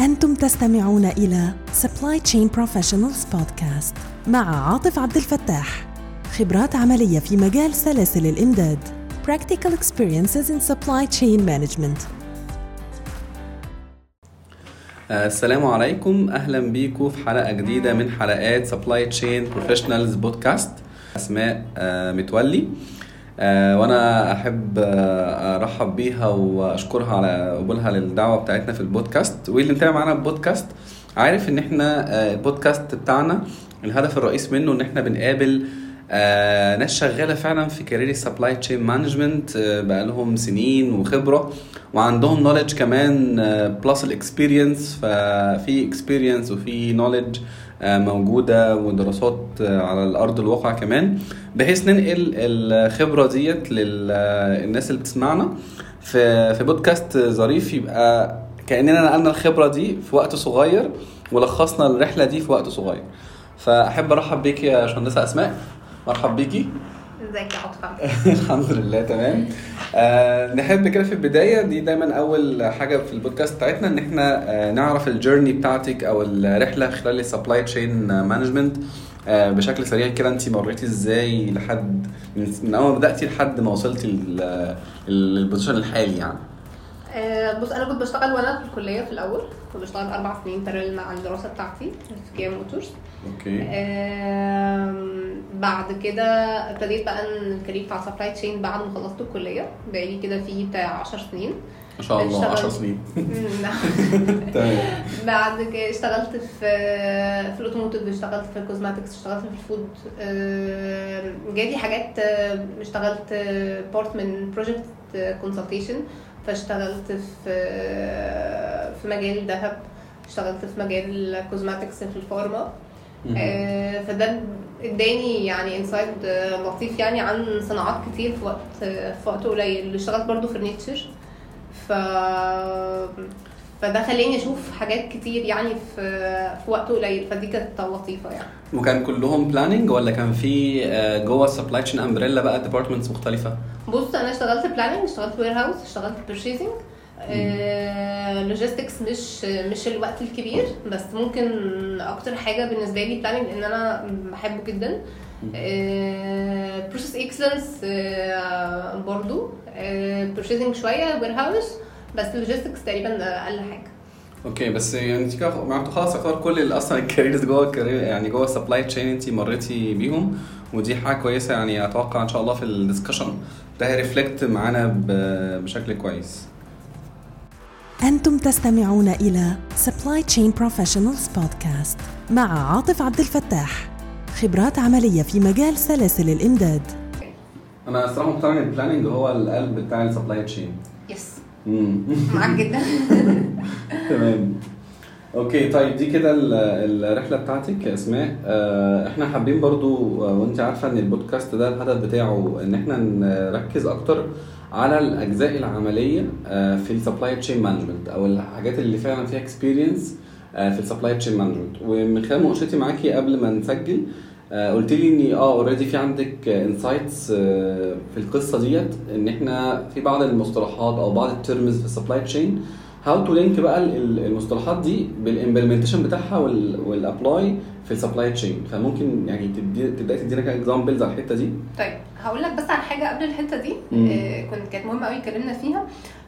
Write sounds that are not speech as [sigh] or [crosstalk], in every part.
أنتم تستمعون إلى Supply Chain Professionals Podcast مع عاطف عبد الفتاح. خبرات عملية في مجال سلاسل الإمداد. Practical Experiences in Supply Chain Management. السلام عليكم. أهلا بيكم في حلقة جديدة من حلقات Supply Chain Professionals Podcast أسماء آه، متولي. وأنا احب آه، ارحب بيها واشكرها على قبولها للدعوة بتاعتنا في البودكاست. واللي متابع معانا البودكاست عارف ان إحنا آه، البودكاست بتاعنا الهدف الرئيس منه ان إحنا بنقابل آه ناس شغالة فعلا في career ال supply chain management بقالهم سنين وخبرة وعندهم knowledge كمان plus ال experience ففي experience وفي knowledge موجودة ودراسات آه، على الأرض الواقع كمان بحيث ننقل الخبرة ديت للناس اللي بتسمعنا في في بودكاست ظريف يبقى كأننا نقلنا الخبرة دي في وقت صغير ولخصنا الرحلة دي في وقت صغير. فأحب أرحب بيكي يا باشمهندسه أسماء. مرحب بيكي. ازيك يا عاطف؟ [laughs] الحمد لله تمام. آه نحب كده في البداية دي دايما أول حاجة في البودكاست بتاعتنا إن إحنا آه نعرف ال journey بتاعتك أو الرحلة خلال ال supply chain management بشكل سريع كده. انت مريتي إزاي لحد من, من أول ما بدأتي لحد ما وصلتي لل- لل position الحالي يعني؟ بص أنا كنت بشتغل وأنا في الكلية في الأول. كنت بشتغل أربع سنين parallel مع الدراسة بتاعتي في كيا موتورز okay بعد كده ابتديت بقى ال career بتاع supply chain بعد ما خلصت الكلية بقالي كده فيه بتاع 10 سنين. ما شاء الله اشتغل- 10 سنين. [laughs] تمام. بعد كده اشتغلت في في ال automotive اشتغلت في ال cosmetics اشتغلت في ال food. جالي حاجات اشتغلت part من project consultation فاشتغلت في في مجال الذهب اشتغلت في مجال ال cosmetics في ال pharma. آه، فده اداني يعني insight لطيف يعني عن صناعات كتير في وقت في وقت قليل. اشتغلت برضو furniture ف فده خلاني أشوف حاجات كتير يعني في في وقت قليل. فدي كانت لطيفة يعني. وكان كلهم planning ولا كان في آه، جوه ال supply chain umbrella بقى departments مختلفة؟ بص أنا اشتغلت planning اشتغلت warehouse اشتغلت purchasing logistics مش مش الوقت الكبير بس ممكن أكتر حاجة بالنسبة لي planning لأن أنا بحبه جدا. process excellence برضو. purchasing شوية warehouse بس logistics تقريبا أقل حاجة. okay بس يعني انت كده خلاص يعتبر كل أصلا ال careers جوه ال career يعني جوه ال supply chain انت مريتي بيهم ودي حاجة كويسة يعني أتوقع إن شاء الله في ال discussion ده هي reflect معانا ب- بشكل كويس. أنتم تستمعون إلى Supply Chain Professionals Podcast مع عاطف عبد الفتاح خبرات عملية في مجال سلاسل الإمداد. أنا الصراحه مقتنع إن ال planning هو القلب بتاع ال supply chain معاك جدا. [laughs] تمام. okay طيب دي كده ال- الرحلة بتاعتك يا أسماء. آه، إحنا حابين برضو آه، وأنت عارفة إن البودكاست ده الهدف بتاعه إن إحنا نركز أكتر على الأجزاء العملية آه، في ال supply chain management أو الحاجات اللي فعلا فيها experience في ال supply chain management ومن خلال مناقشتي معاكي قبل ما نسجل قلت لي ان آه already في عندك insights في القصة ديت إن إحنا في بعض المصطلحات أو بعض ال terms في ال supply chain how to link بقى ال- ال- المصطلحات دي بال implementation بتاعها وال apply في ال supply chain فممكن يعني تبداي تدينا كده examples على الحتة دي؟ طيب هقول لك بس على حاجة قبل الحتة دي. آه، كنت كانت مهمة قوي اتكلمنا فيها.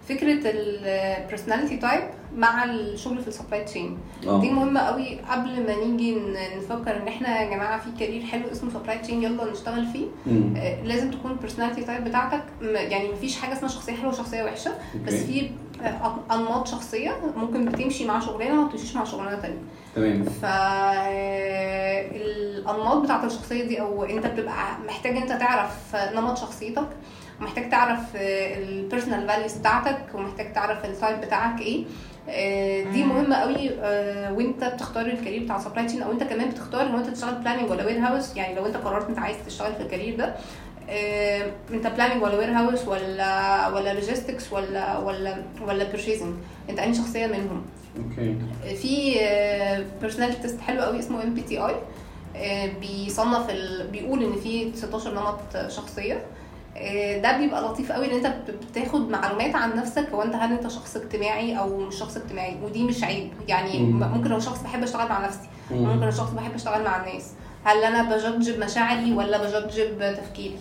فكرة ال personality type مع الشغل في ال supply chain آه. دي مهمة قوي. قبل ما نيجي نفكر إن إحنا يا جماعة في career حلو اسمه supply chain يلا نشتغل فيه. مم. آه، لازم تكون ال personality type بتاعتك. يعني مفيش حاجة اسمها شخصية حلوة وشخصية وحشة. بس okay في آه، أنماط شخصية ممكن بتمشي مع شغلانة وما بتمشيش مع شغلانة تانية. تمام. ف الأنماط بتاعت الشخصية دي أو أنت بتبقى محتاج أنت تعرف نمط شخصيتك ومحتاج تعرف ال personal values بتاعتك ومحتاج تعرف ال type بتاعك إيه. آه، دي مهمة قوي آه، وانت بتختار الـ career بتاع supply chain أو انت كمان بتختار لو انت تشتغل planning ولا warehouse يعني لو انت قررت انت عايز تشتغل في الـ career ده آه، انت planning ولا warehouse ولا ولا logistics ولا ولا ولا purchasing انت أنهي شخصية منهم؟ okay. في personality test حلو قوي اسمه MBTI بيصنف ال... بيقول إن في 16 نمط شخصية. آه، ده بيبقى لطيف قوي ان انت بتاخد معلومات عن نفسك هو انت هل انت شخص اجتماعي أو مش شخص اجتماعي ودي مش عيب يعني مم. ممكن لو شخص بحب اشتغل مع نفسي مم. ممكن لو شخص بحب اشتغل مع الناس هل أنا ب judge بمشاعري ولا ب judge بتفكيري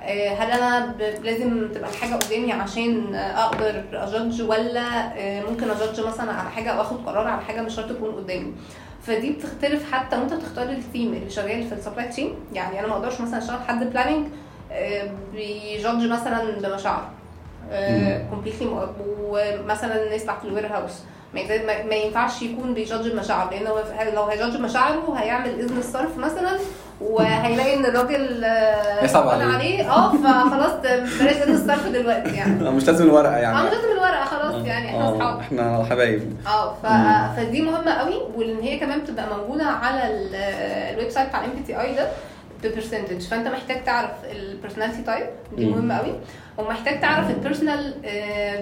آه، هل أنا لازم تبقى الحاجة قدامي عشان آه، أقدر ا judge ولا آه، ممكن ا judge مثلا على حاجة أو اخد قرار على حاجة مش شرط تكون قدامي فدي بتختلف حتى وانت بتختار الـ team اللي شغال في الـ supply chain يعني أنا ما أقدرش مثلا اشتغل حد planning بي judge مثلا بمشاعره completely ومثلا الناس تحت الـ warehouse ما ينفعش يكون بي judge المشاعر لأن هو لو هي judge مشاعره هيعمل إذن الصرف مثلا وهيلاقي إن الراجل آه، غضبان عليه. عليه. آه فخلاص بلاش إذن الصرف دلوقتي يعني. [laughs] مش لازم الورقة يعني. آه مش لازم الورقة خلاص يعني إحنا آه، أصحاب. إحنا حبايب. آه ف... فدي مهمة قوي وإن هي كمان بتبقى موجودة على ال- الـ website بتاع الـ MBTI ده. ب percentage فأنت محتاج تعرف الـ personality type دي. مهمة قوي ومحتاج تعرف الـ personal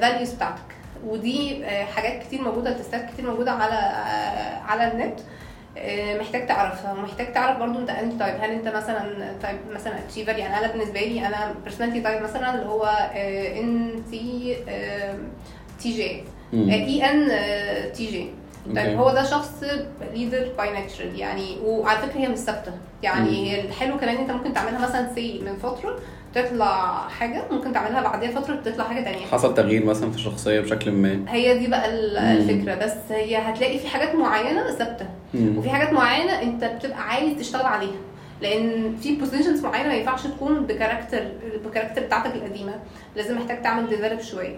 values بتاعتك. ودي آه، حاجات كتير موجودة test ات كتير موجودة على آه، على النت. آه، محتاج تعرفها. ومحتاج تعرف برضو أنت انت type هل أنت مثلا type مثلا achiever يعني أنا بالنسبة لي أنا personality type مثلا اللي هو ان تي تي جي. اي ان TJ طيب هو ده شخص leader by natural يعني وعلى فكرة هي مش ثابته يعني. هي الحلو كمان أنت ممكن تعملها مثلا say من فترة تطلع حاجة ممكن تعملها بعدها فترة تطلع حاجة تانية. حصل تغيير مثلا في الشخصية بشكل ما. هي دي بقى. الفكرة. بس هي هتلاقي في حاجات معينة ثابتة. وفي حاجات معينة أنت بتبقى عايز تشتغل عليها. لأن في positions معينة ما ينفعش تكون ب character ب character بتاعتك القديمة. لازم محتاج تعمل develop شوية.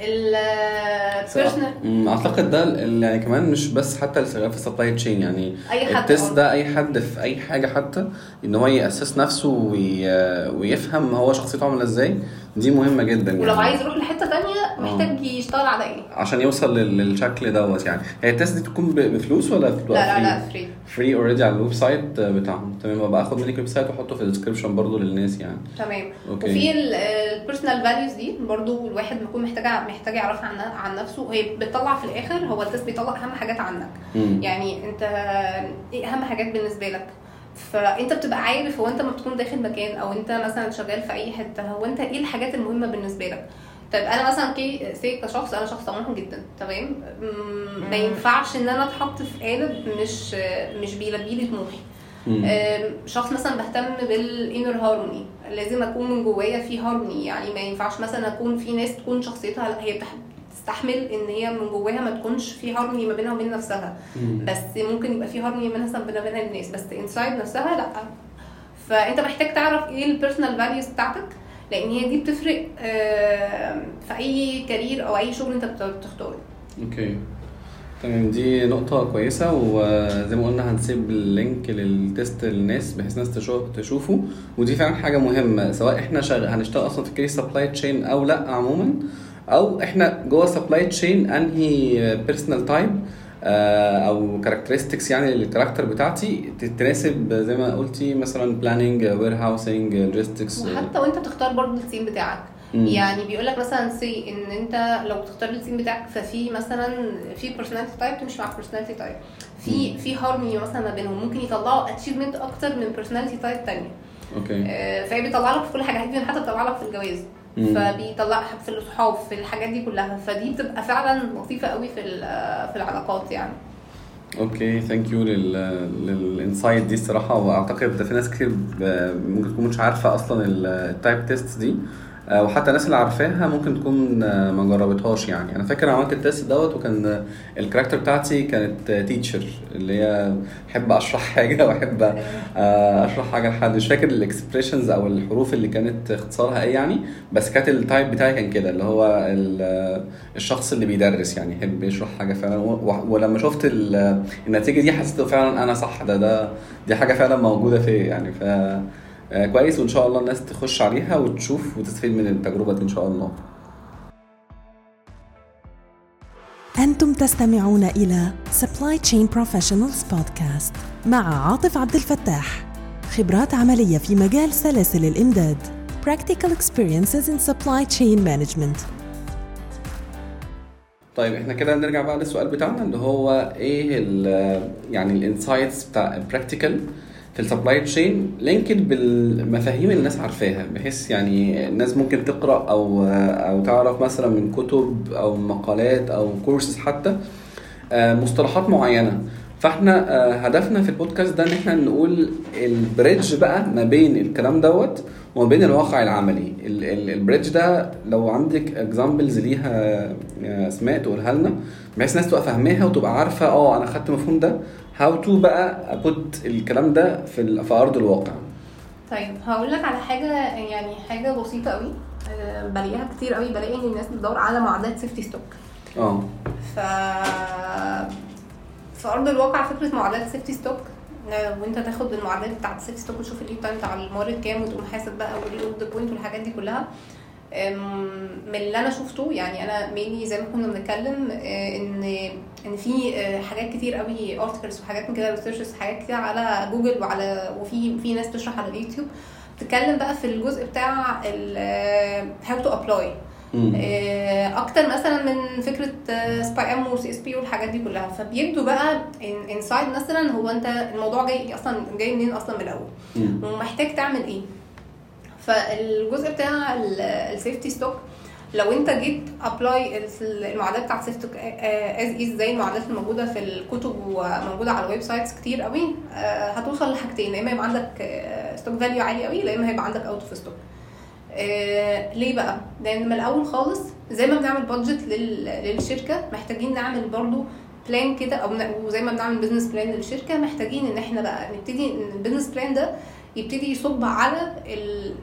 الـ personal أعتقد ده ال- يعني كمان مش بس حتى في الـ supply chain يعني أي حد الـ test. ده أي حد في أي حاجة حتى إن هو يأسس نفسه وي... ويفهم هو شخصيته عاملة إزاي دي مهمة جدا ولو يعني. عايز يروح لحتة تانية محتاج يشتغل على إيه؟ عشان يوصل لل- للشكل دوت يعني. هي الـ test دي تكون بفلوس ولا لا لا لا free free already على الـ website بتاعهم. تمام ابقى آخد منك الـ website وأحطه في الـ description برضو للناس يعني. تمام. okay. وفي الـ personal values دي برضو الواحد بيكون محتاج محتاج يعرفها عن عن نفسه. هي بتطلع في الآخر هو الـ test بيطلع أهم حاجات عنك مم. يعني أنت إيه أهم حاجات بالنسبة لك؟ فانت بتبقى عارف هو انت ما بتكون داخل مكان أو انت مثلا شغال في اي حتة هو انت إيه الحاجات المهمة بالنسبة لك؟ طيب أنا مثلا كـ say كشخص أنا شخص طموح جدا تمام؟ ما ينفعش ان أنا اتحط في قالب مش مش بيلبي لي طموحي. شخص مثلا بهتم بالـ inner harmony لازم اكون من جوايا في هارموني يعني ما ينفعش مثلا اكون في ناس تكون شخصيتها هي بتح- تستحمل إن هي من جواها ما تكونش في هارموني ما بينها وبين نفسها. مم. بس ممكن يبقى في هارموني مثلا بينها وبين الناس. بس inside نفسها لا. فأنت محتاج تعرف إيه الـ personal values بتاعتك لأن هي دي بتفرق آم، في أي career أو أي شغل أنت بت- بتختاره. okay. تمام. دي نقطة كويسة وزي ما قلنا هنسيب الـ link للـ test للناس بحيث الناس تشوف تشوفه. ودي فعلا حاجة مهمة سواء إحنا شغ... هنشتغل أصلا في case supply chain أو لأ عموما. أو إحنا جوه supply chain أنهي personal type أو characteristics يعني للـ character بتاعتي تتناسب زي ما قلتي مثلا planning warehousing logistics وحتى وأنت بتختار برضه الـ team بتاعك. مم. يعني بيقول لك مثلا say إن أنت لو بتختار الـ team بتاعك ففي مثلا في personality type تمشي مع personality type في في هارموني مثلا ما بينهم. ممكن يطلعوا achievement أكتر من personality type تانية. okay. آه، فهي بيطلع لك في كل حاجة حتى بتطلع لك في الجواز. مم. فبيطلع في الصحاب في الحاجات دي كلها. فدي بتبقى فعلا لطيفة قوي في في العلاقات يعني. okay thank you للـ insight دي الصراحة. وأعتقد ده في ناس كتير ممكن تكون مش عارفة أصلا الـ type test دي. وحتى الناس اللي عارفاها ممكن تكون آه، ما جربتهاش يعني. أنا فاكر عملت الـ test دوت وكان آه، الـ character بتاعتي كانت teacher اللي هي أحب أشرح حاجة [laughs] وأحب آه، أشرح حاجة لحد. مش فاكر الـ expressions أو الحروف اللي كانت اختصارها إيه يعني بس كانت الـ type بتاعي كان كده اللي هو ال- الشخص اللي بيدرس يعني يحب يشرح حاجة فعلا. ولما شفت ال- النتيجة دي حسيت فعلا أنا صح ده ده دي حاجة فعلا موجودة فيا يعني. ف آه، كويس وإن شاء الله الناس تخش عليها وتشوف وتستفيد من التجربة دي إن شاء الله. أنتم تستمعون إلى Supply Chain Professionals Podcast مع عاطف عبد الفتاح. خبرات عملية في مجال سلاسل الإمداد. Practical Experiences in Supply Chain Management. طيب إحنا كده نرجع بقى للسؤال بتاعنا اللي هو إيه ال يعني الـ insights بتاع الـ practical في الـ supply chain linked بالمفاهيم الناس عارفاها بحيث يعني الناس ممكن تقرأ أو أو تعرف مثلا من كتب أو مقالات أو كورسز حتى آه، مصطلحات معينة. فإحنا آه، هدفنا في البودكاست ده إن إحنا نقول ال bridge بقى ما بين الكلام دوت وما بين الواقع العملي. ال- ال- ال bridge ده لو عندك examples ليها يا أسماء تقولها لنا بحيث الناس تبقى فاهماها وتبقى عارفة آه أنا خدت المفهوم ده. how to بقى about الكلام ده في في أرض الواقع. طيب هقول لك على حاجة يعني حاجة بسيطة قوي آه، بلاقيها كتير قوي بلاقي إن الناس بتدور على معادلات safety stock آه. ف في أرض الواقع فكرة معادلات safety stock وانت تاخد المعادلات بتاعت ال safety stock وتشوف ال lead time بتاع المورد كام وتقوم حاسب بقى وال order point والحاجات دي كلها. من اللي أنا شفته يعني أنا mainly زي ما كنا بنتكلم آه، إن إن في آه، حاجات كتير قوي articles وحاجات من كده researches حاجات كتير على جوجل وعلى وفي في ناس بتشرح على اليوتيوب. بتتكلم بقى في الجزء بتاع how to apply أكتر مثلا من فكرة CPIM و CSCP والحاجات دي كلها. فبيدوا بقى insight مثلا هو أنت الموضوع جاي أصلا جاي منين أصلا من الأول. ومحتاج تعمل إيه؟ فالجزء بتاع ال safety stock لو أنت جيت apply المعادلات بتاعت safety as as زي المعادلات الموجودة في الكتب وموجودة على ال websites كتير قوي آه، هتوصل لحاجتين. يا إما يبقى عندك stock value عالي قوي يا إما هيبقى عندك out of stock آه، ليه بقى؟ لأن من الأول خالص زي ما بنعمل budget للشركة محتاجين نعمل برضو plan كده أو وزي ما بنعمل business plan للشركة محتاجين إن إحنا بقى نبتدي إن ال business plan ده يبتدي يصب على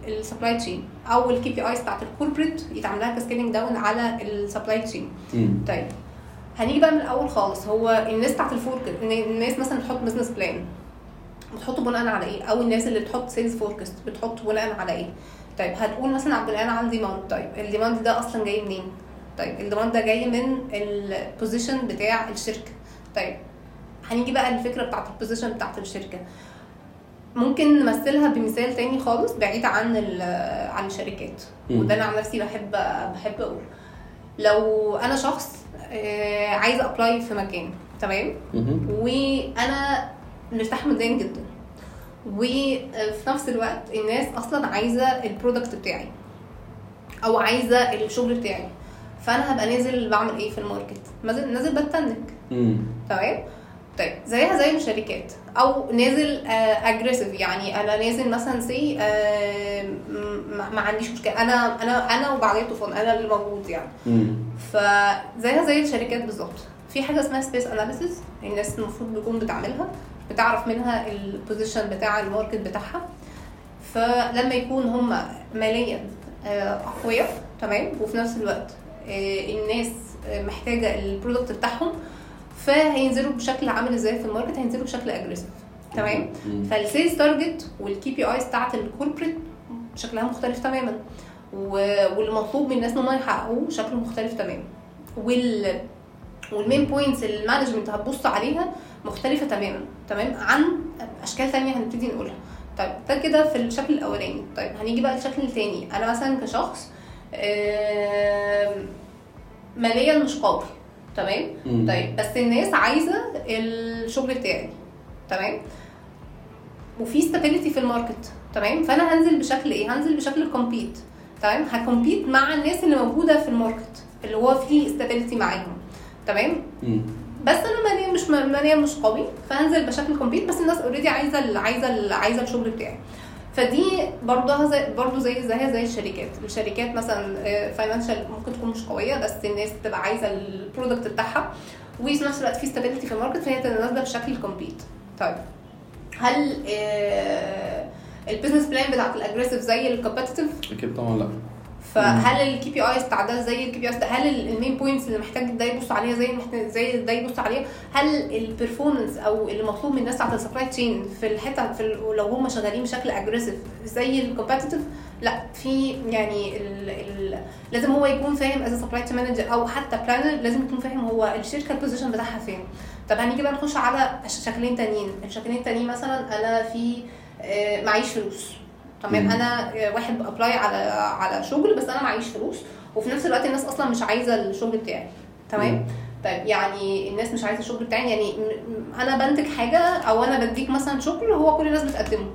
ال supply chain أو ال KPIs بتاعت ال corporate يتعمل لها cascading down على ال supply chain. طيب هنيجي بقى من الأول خالص هو الناس بتاعت ال forecast الناس مثلا بتحط business plan بتحطه بناء على إيه أو الناس اللي بتحط sales forecast بتحط بناء على إيه طيب هتقول مثلا based on على demand طيب ال demand ده أصلا جاي منين؟ طيب ال demand ده جاي من ال position بتاع الشركة. طيب هنيجي بقى الفكرة بتاعت ال position بتاعت الشركة. ممكن نمثلها بمثال تاني خالص بعيد عن عن الشركات. وده أنا عن نفسي بحب بحب أقول لو أنا شخص آه، عايزه apply في مكان تمام. وأنا مرتاح ماديا جدا. وفي نفس الوقت الناس أصلا عايزة ال product بتاعي أو عايزة الشغل بتاعي. فأنا هبقى نازل بعمل إيه في ال market؟ نازل ب attack. تمام؟ طيب زيها زي الشركات. أو نازل aggressive يعني أنا نازل مثلا see ما ما عنديش مشكلة. أنا أنا أنا وبعدين طوفان. أنا اللي موجود يعني. فزيها زي الشركات بالظبط. في حاجة اسمها SPACE analysis الناس المفروض تكون بتعملها. بتعرف منها ال position بتاع ال market بتاعها. فلما يكون هم ماليا آه، أقوياء تمام؟ وفي نفس الوقت آه، الناس آه، محتاجة ال product بتاعهم فهينزلوا بشكل عامل إزاي في ال market؟ هينزلوا بشكل aggressive تمام. فال sales target وال KPIs بتاعت ال corporate شكلها مختلف تماما. و- والمطلوب من الناس إن هم يحققوه شكله مختلف تماما وال وال main points اللي ال management هتبص عليها مختلفة تماما. تمام عن أشكال تانية هنبتدي نقولها. طيب ده كده في الشكل الأولاني. طيب هنيجي بقى للشكل التاني. أنا مثلا كشخص ماليا مش قوي تمام. طيب بس الناس عايزة الشغل بتاعي. تمام؟ وفي stability في ال market. تمام؟ فأنا هنزل بشكل إيه؟ هنزل بشكل compete تمام؟ ه compete مع الناس اللي موجودة في ال market اللي هو فيه stability معاهم. تمام. بس أنا ماليا مش ماليا مش قوي فهنزل بشكل compete بس الناس already عايزة عايزة عايزة الشغل بتاعي. فدي برضه زي برضه زي زيها زي الشركات. الشركات مثلا financial ممكن تكون مش قوية بس الناس بتبقى عايزة ال product بتاعها. وفي نفس الوقت في stability في ال market فهي نازلة بشكل compete طيب هل ال business plan بتاعت ال aggressive زي ال competitive أكيد طبعا لا. فهل ال KPIs ده زي ال KPIs هل ال main points اللي محتاج ده يبص عليها زي زي ده يبص عليها هل ال performance أو اللي مطلوب من الناس بتاعت ال supply chain في الحتة في لو هم شغالين بشكل aggressive زي ال competitive لا في يعني ال ال لازم هو يكون فاهم as supply chain manager أو حتى planner لازم يكون فاهم هو الشركة ال position بتاعها فين. طب هنيجي بقى نخش على شكلين تانيين. الشكلين التانيين مثلا أنا في آه، معيش فلوس. تمام. أنا واحد apply على على شغل بس أنا معيش فلوس وفي نفس الوقت الناس أصلا مش عايزة الشغل بتاعي. تمام. طيب يعني الناس مش عايزة الشغل بتاعي يعني أنا بنتج حاجة أو أنا بديك مثلا شغل هو كل الناس بتقدمه.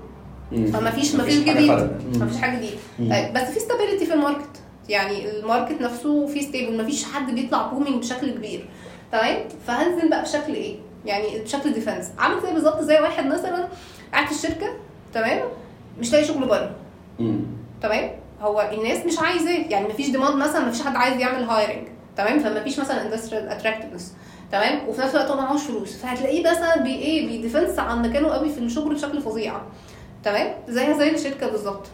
فما فيش ما فيش جديد. ما فيش حاجة جديدة. طيب بس في stability في ال market. يعني ال market نفسه فيه stable ما فيش حد بيطلع booming بشكل كبير. تمام؟ فهنزل بقى بشكل إيه؟ يعني بشكل defense عامل زي بالظبط زي واحد مثلا قاعد في الشركة تمام؟ مش لاقي شغل بره. تمام؟ هو الناس مش عايزاه. يعني مفيش demand مثلا مفيش حد عايز يعمل hiring تمام؟ فمفيش مثلا industrial attractiveness تمام؟ وفي نفس الوقت هو معهوش فلوس. فهتلاقيه مثلا بي إيه بي defense عن مكانه قوي في الشغل بشكل فظيع. تمام؟ زيها زي الشركة بالظبط.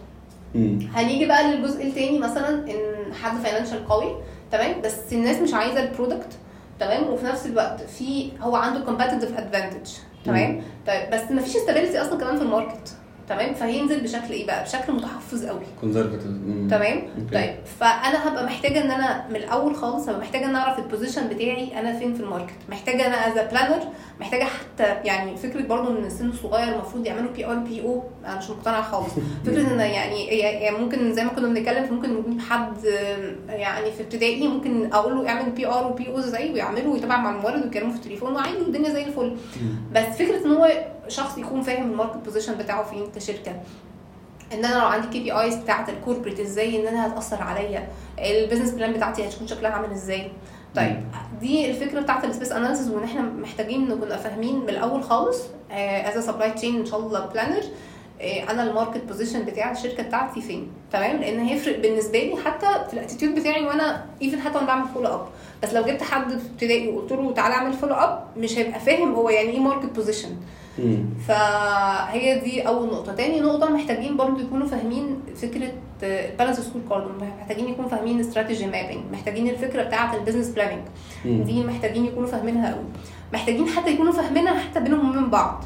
هنيجي بقى للجزء التاني مثلا إن حد financial قوي. تمام؟ بس الناس مش عايزة ال product تمام؟ وفي نفس الوقت في هو عنده competitive advantage تمام؟ طيب بس مفيش stability أصلا كمان في ال market. تمام؟ فهينزل بشكل إيه بقى؟ بشكل متحفظ قوي. Conservative تمام. طيب فأنا هبقى محتاجة إن أنا من الأول خالص هبقى محتاجة إن أعرف ال position بتاعي أنا فين في ال market. محتاجة أنا as planner محتاجة حتى يعني فكرة برضو إن السن الصغير المفروض يعملوا PR PO أو أنا مش مقتنعه خالص. فكرة إن يعني يعني ممكن زي ما كنا بنتكلم ممكن نجيب حد يعني في ابتدائي ممكن أقول له اعمل PR و PO زي ويعملوا ويتابع مع المورد ويتكلموا في التليفون وعادي والدنيا زي الفل. بس فكرة إن هو شخص يكون فاهم ال market position بتاعه فين كشركه إن أنا لو عندي KPIs بتاعت ال corporate إزاي إن أنا هتأثر عليا؟ ال business plan بتاعتي هتكون شكلها عامل إزاي؟ طيب دي الفكرة بتاعت ال SPACE analysis وإن إحنا محتاجين نكون فاهمين من الأول خالص as supply chain إن شاء الله planner أنا ال market position بتاع الشركة بتاعتي فين تمام؟ لأن هيفرق بالنسبة لي حتى في ال attitude بتاعي وأنا even حتى وأنا بعمل follow up بس لو جبت حد في ابتدائي وقلت له تعالى اعمل follow up مش هيبقى فاهم هو يعني إيه market position. فهي دي أول نقطة. تاني نقطة محتاجين برضو يكونوا فاهمين فكرة ال balanced scorecard محتاجين يكونوا فاهمين strategy mapping محتاجين الفكرة بتاعة ال business planning. دي محتاجين يكونوا فاهمينها قوي محتاجين حتى يكونوا فاهمينها حتى بينهم وبين بعض.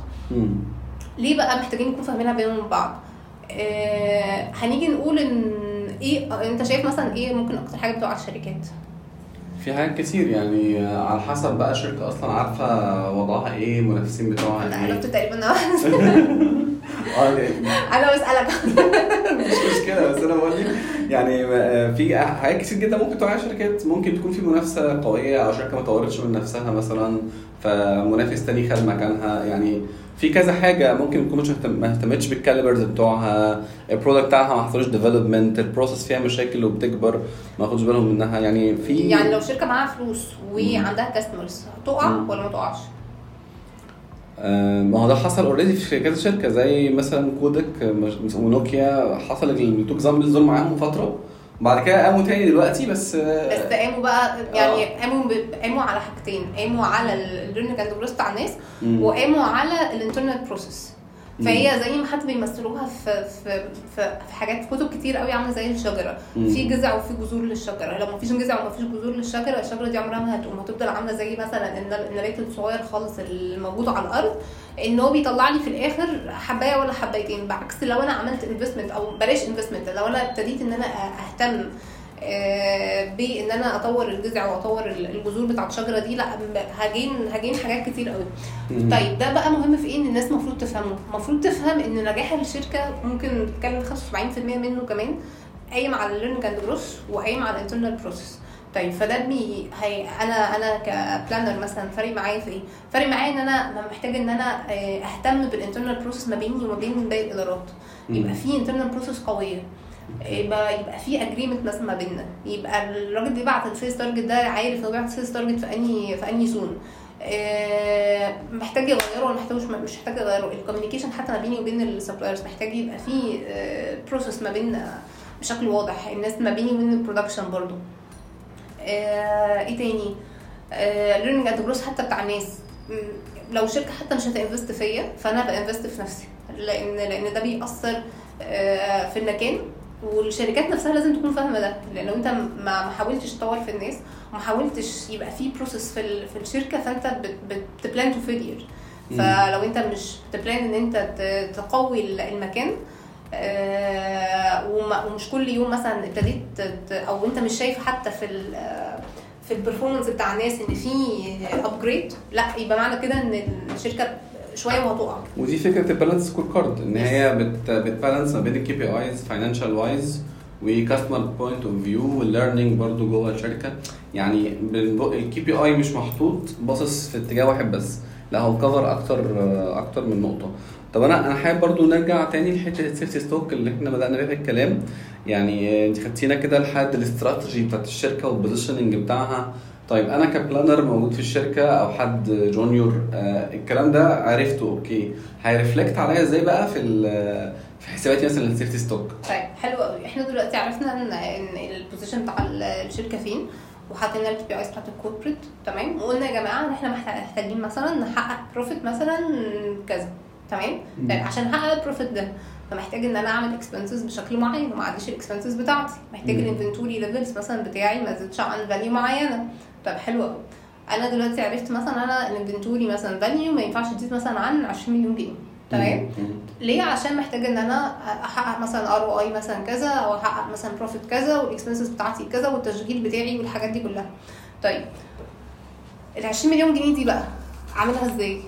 ليه بقى محتاجين يكونوا فاهمينها بينهم وبين بعض؟ آه هنيجي نقول إن إيه أنت شايف مثلا إيه ممكن أكتر حاجة بتوقع الشركات؟ في حاجات كتير يعني على حسب بقى الشركة أصلا عارفة وضعها إيه المنافسين بتوعها أنا إيه. عرفت تقريبا [laughs] آه يعني أنا بسألك. مش مشكلة بس أنا بقول لك يعني آه، في حاجات كتير جدا ممكن توقع شركات. ممكن تكون في منافسة قوية أو شركة ما طورتش من نفسها مثلا فمنافس تاني خد مكانها. يعني في كذا حاجة ممكن تكون مش ما اهتمتش بال calibers بتوعها. ال product بتاعها ما حصلوش development ال process فيها مشاكل وبتكبر. ما خدوش بالهم منها. يعني في يعني لو شركة معاها فلوس وعندها customers تقع. ولا ما تقعش؟ آه، ما هو ده حصل already في كذا شركة زي مثلا كودك ونوكيا حصل ال two examples دول معاهم فترة. بعد كده قاموا تاني دلوقتي بس بس قاموا بقى يعني آه. قاموا قاموا على حاجتين قاموا على ال learning and growth بتاع الناس. وقاموا على ال internal process فهي زي ما حد بيمثلوها في في في, في حاجات في كتب كتير قوي عاملة زي الشجرة. في جذع وفي جذور للشجرة. لو ما فيش جذع وما فيش جذور للشجرة الشجرة دي عمرها ما هتقوم. هتفضل عاملة زي مثلا النب- النبات الصغير خالص الموجود على الأرض إن هو بيطلع لي في الآخر حباية ولا حبايتين. بعكس لو أنا عملت investment أو بلاش investment لو أنا ابتديت إن أنا أهتم بان أنا أطور الجذع وأطور الجذور بتاعت الشجره دي لأ هجين هجين حاجات كتير قوي. طيب ده بقى مهم في إيه إن الناس المفروض تفهمه المفروض تفهم إن نجاح الشركة ممكن نتكلم 75% منه كمان قايم على ال learning and growth وقايم على ال internal process طيب فده بي هي أنا أنا ك planner مثلا فارق معايا في إيه؟ فارق معايا إن أنا محتاجة إن أنا آه، أهتم بال internal process ما بيني وما بين باقي الإدارات. يبقى في internal process قوية يبقى يبقى في agreement مثلا ما بيننا. يبقى الراجل بيبعت ال sales target ده عارف هو بيبعت ال sales target في انهي في أنهي zone آه، محتاج يغيره ولا محتاج مش محتاج يغيره. ال communication حتى ما بيني وبين ال suppliers محتاج يبقى في process ما بيننا بشكل واضح. الناس ما بيني وبين ال production برضو. آه، إيه تاني؟ learning and growth حتى بتاع الناس. لو شركة حتى مش هت invest فيا فأنا ب invest في نفسي. لأن لأن ده بيأثر آه، في المكان. والشركات نفسها لازم تكون فاهمة ده لأن لو أنت ما حاولتش تطور في الناس وما حاولتش يبقى في process في في الشركة فأنت بت plan to failure. فلو أنت مش بت plan إن أنت تقوي ال- المكان آه، ومش كل يوم مثلا ابتديت أو أنت مش شايف حتى في في ال performance بتاع الناس إن في upgrade لأ يبقى معنى كده إن الشركة شوية وهتقع ودي فكرة ال balanced scorecard إن هي بت بت balance ما بين ال KPIs financial wise و customer point of view وال learning برضو جوه الشركة. يعني ال KPI مش محطوط باصص في اتجاه واحد بس. لا هو cover أكتر أكتر من نقطة. طب أنا أنا حابب برضو نرجع تاني لحتة ال safety stock اللي إحنا بدأنا بيها الكلام. يعني أنت خدتينا كده لحد الاستراتيجي بتاعت الشركة وال positioning بتاعها. طيب أنا ك planner موجود في الشركة أو حد junior آه الكلام ده عرفته okay. هي reflect عليا إزاي بقى في في حساباتي مثلا ال safety stock طيب حلو قوي إحنا دلوقتي عرفنا إن إن ال position بتاع الشركة فين وحطينا ال KPIs بتاعت ال corporate تمام؟ وقلنا يا جماعة إن إحنا محتاجين مثلا نحقق profit مثلا كذا تمام؟ طيب عشان احقق ال profit ده. فمحتاج إن أنا أعمل expenses بشكل معين وما أعديش ال expenses بتاعتي. محتاج ال inventory levels مثلا بتاعي ما تزيدش عن value معينة. طب حلو قوي أنا دلوقتي عرفت مثلا أنا ال inventory مثلا value ما ينفعش تزيد مثلا عن 20 مليون جنيه. تمام؟ ليه؟ عشان محتاج إن أنا أحقق مثلا ROI مثلا كذا أو أحقق مثلا profit كذا وال expenses بتاعتي كذا والتشغيل بتاعي والحاجات دي كلها. طيب. ال 20 مليون جنيه دي بقى أعملها إزاي؟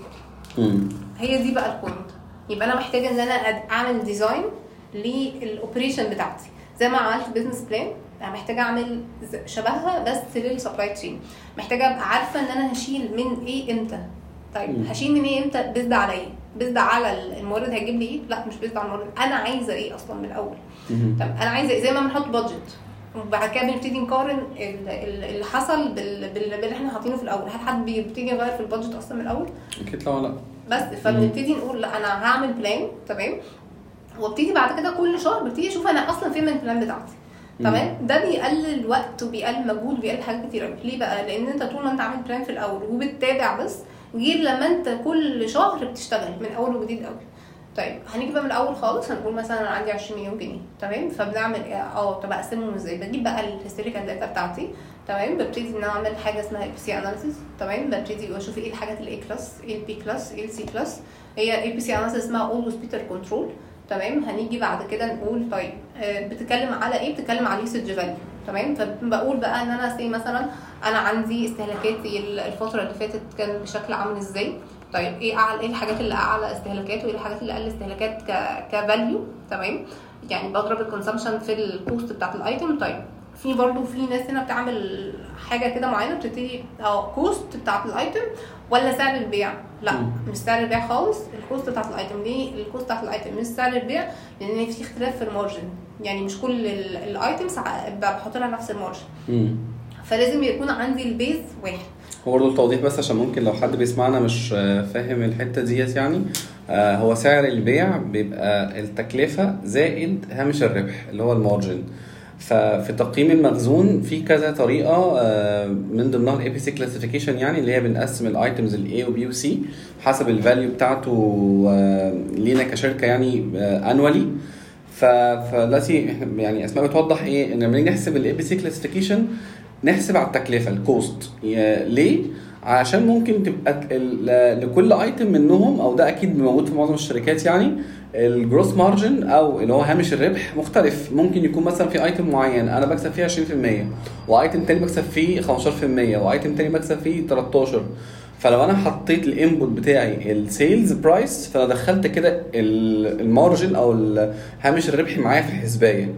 هي دي بقى ال point يبقى أنا محتاجة إن أنا أعمل design لل operation بتاعتي. زي ما عملت business plan محتاجة أعمل شبهها بس لل supply chain محتاجة أبقى عارفة إن أنا هشيل من إيه إمتى. طيب هشيل من إيه إمتى؟ based على إيه based على المورد هيجيب لي إيه؟ لا مش based على المورد. أنا عايزة إيه أصلا من الأول؟ طب أنا عايزة إيه؟ زي ما بنحط budget وبعد كده بنبتدي نقارن اللي حصل باللي إحنا حاطينه في الأول. هل حد بيبتدي يغير في ال budget أصلا من الأول؟ أكيد طبعا لأ. بس. فبنبتدي نقول لأ أنا هعمل plan تمام؟ وابتدي بعد كده كل شهر ببتدي أشوف أنا أصلا فين من ال plan بتاعتي. تمام؟ ده بيقلل وقت وبيقلل مجهود وبيقلل حاجات كتير قوي ليه بقى؟ لأن أنت طول ما أنت عامل plan في الأول وبتتابع بس غير لما أنت كل شهر بتشتغل من أول وجديد قوي طيب هنيجي بقى من الأول خالص. هنقول مثلا أنا عندي 20 مليون جنيه. تمام؟ فبنعمل آه طب اقسمهم إزاي؟ بجيب بقى ال historical data بتاعتي. تمام؟ ببتدي إن أنا أعمل حاجة اسمها ABC analysis تمام؟ ببتدي أشوف إيه الحاجات ال A class إيه ال B class إيه ال C class هي ABC analysis اسمها always better control تمام؟ هنيجي بعد كده نقول طيب بتتكلم على إيه؟ بتتكلم على ال usage value تمام؟ فبقول بقى إن أنا سي مثلا أنا عندي استهلاكاتي الفترة اللي فاتت كان بشكل عامل إزاي؟ طيب إيه اعلى إيه الحاجات اللي أعلى استهلاكات وإيه الحاجات اللي أقل استهلاكات ك value تمام؟ يعني بضرب ال consumption في ال cost بتاعت ال item طيب في برضو في ناس هنا بتعمل حاجة كده معينة بتبتدي آه cost بتاعت ال item ولا سعر البيع؟ لا مش سعر البيع خالص ال cost بتاعت ال item ليه ال cost بتاعت ال item مش سعر البيع لأن في اختلاف في ال margin. يعني مش كل ال items بحط لها نفس ال margin. فلازم يكون عندي ال base واحد. هو برضه التوضيح بس عشان ممكن لو حد بيسمعنا مش فاهم الحتة ديت يعني. آه هو سعر البيع بيبقى التكلفة زائد هامش الربح اللي هو ال margin. ففي تقييم المخزون في كذا طريقة آه من ضمنها ال ABC classification يعني اللي هي بنقسم الايتمز الاي وبي وسي حسب ال value بتاعته آه لينا كشركة يعني annually فدلوقتي يعني أسماء بتوضح إيه إن لما نحسب ال ABC classification نحسب على التكلفة ال cost ليه؟ عشان ممكن تبقى لكل item منهم أو ده أكيد موجود في معظم الشركات يعني ال gross margin أو اللي هو هامش الربح مختلف. ممكن يكون مثلا في item معين أنا بكسب فيه 20% و item تاني بكسب فيه 15% و item تاني بكسب فيه 13 فلو أنا حطيت ال input بتاعي ال sales price فأنا دخلت كده ال margin أو هامش الربح معايا في الحسباية.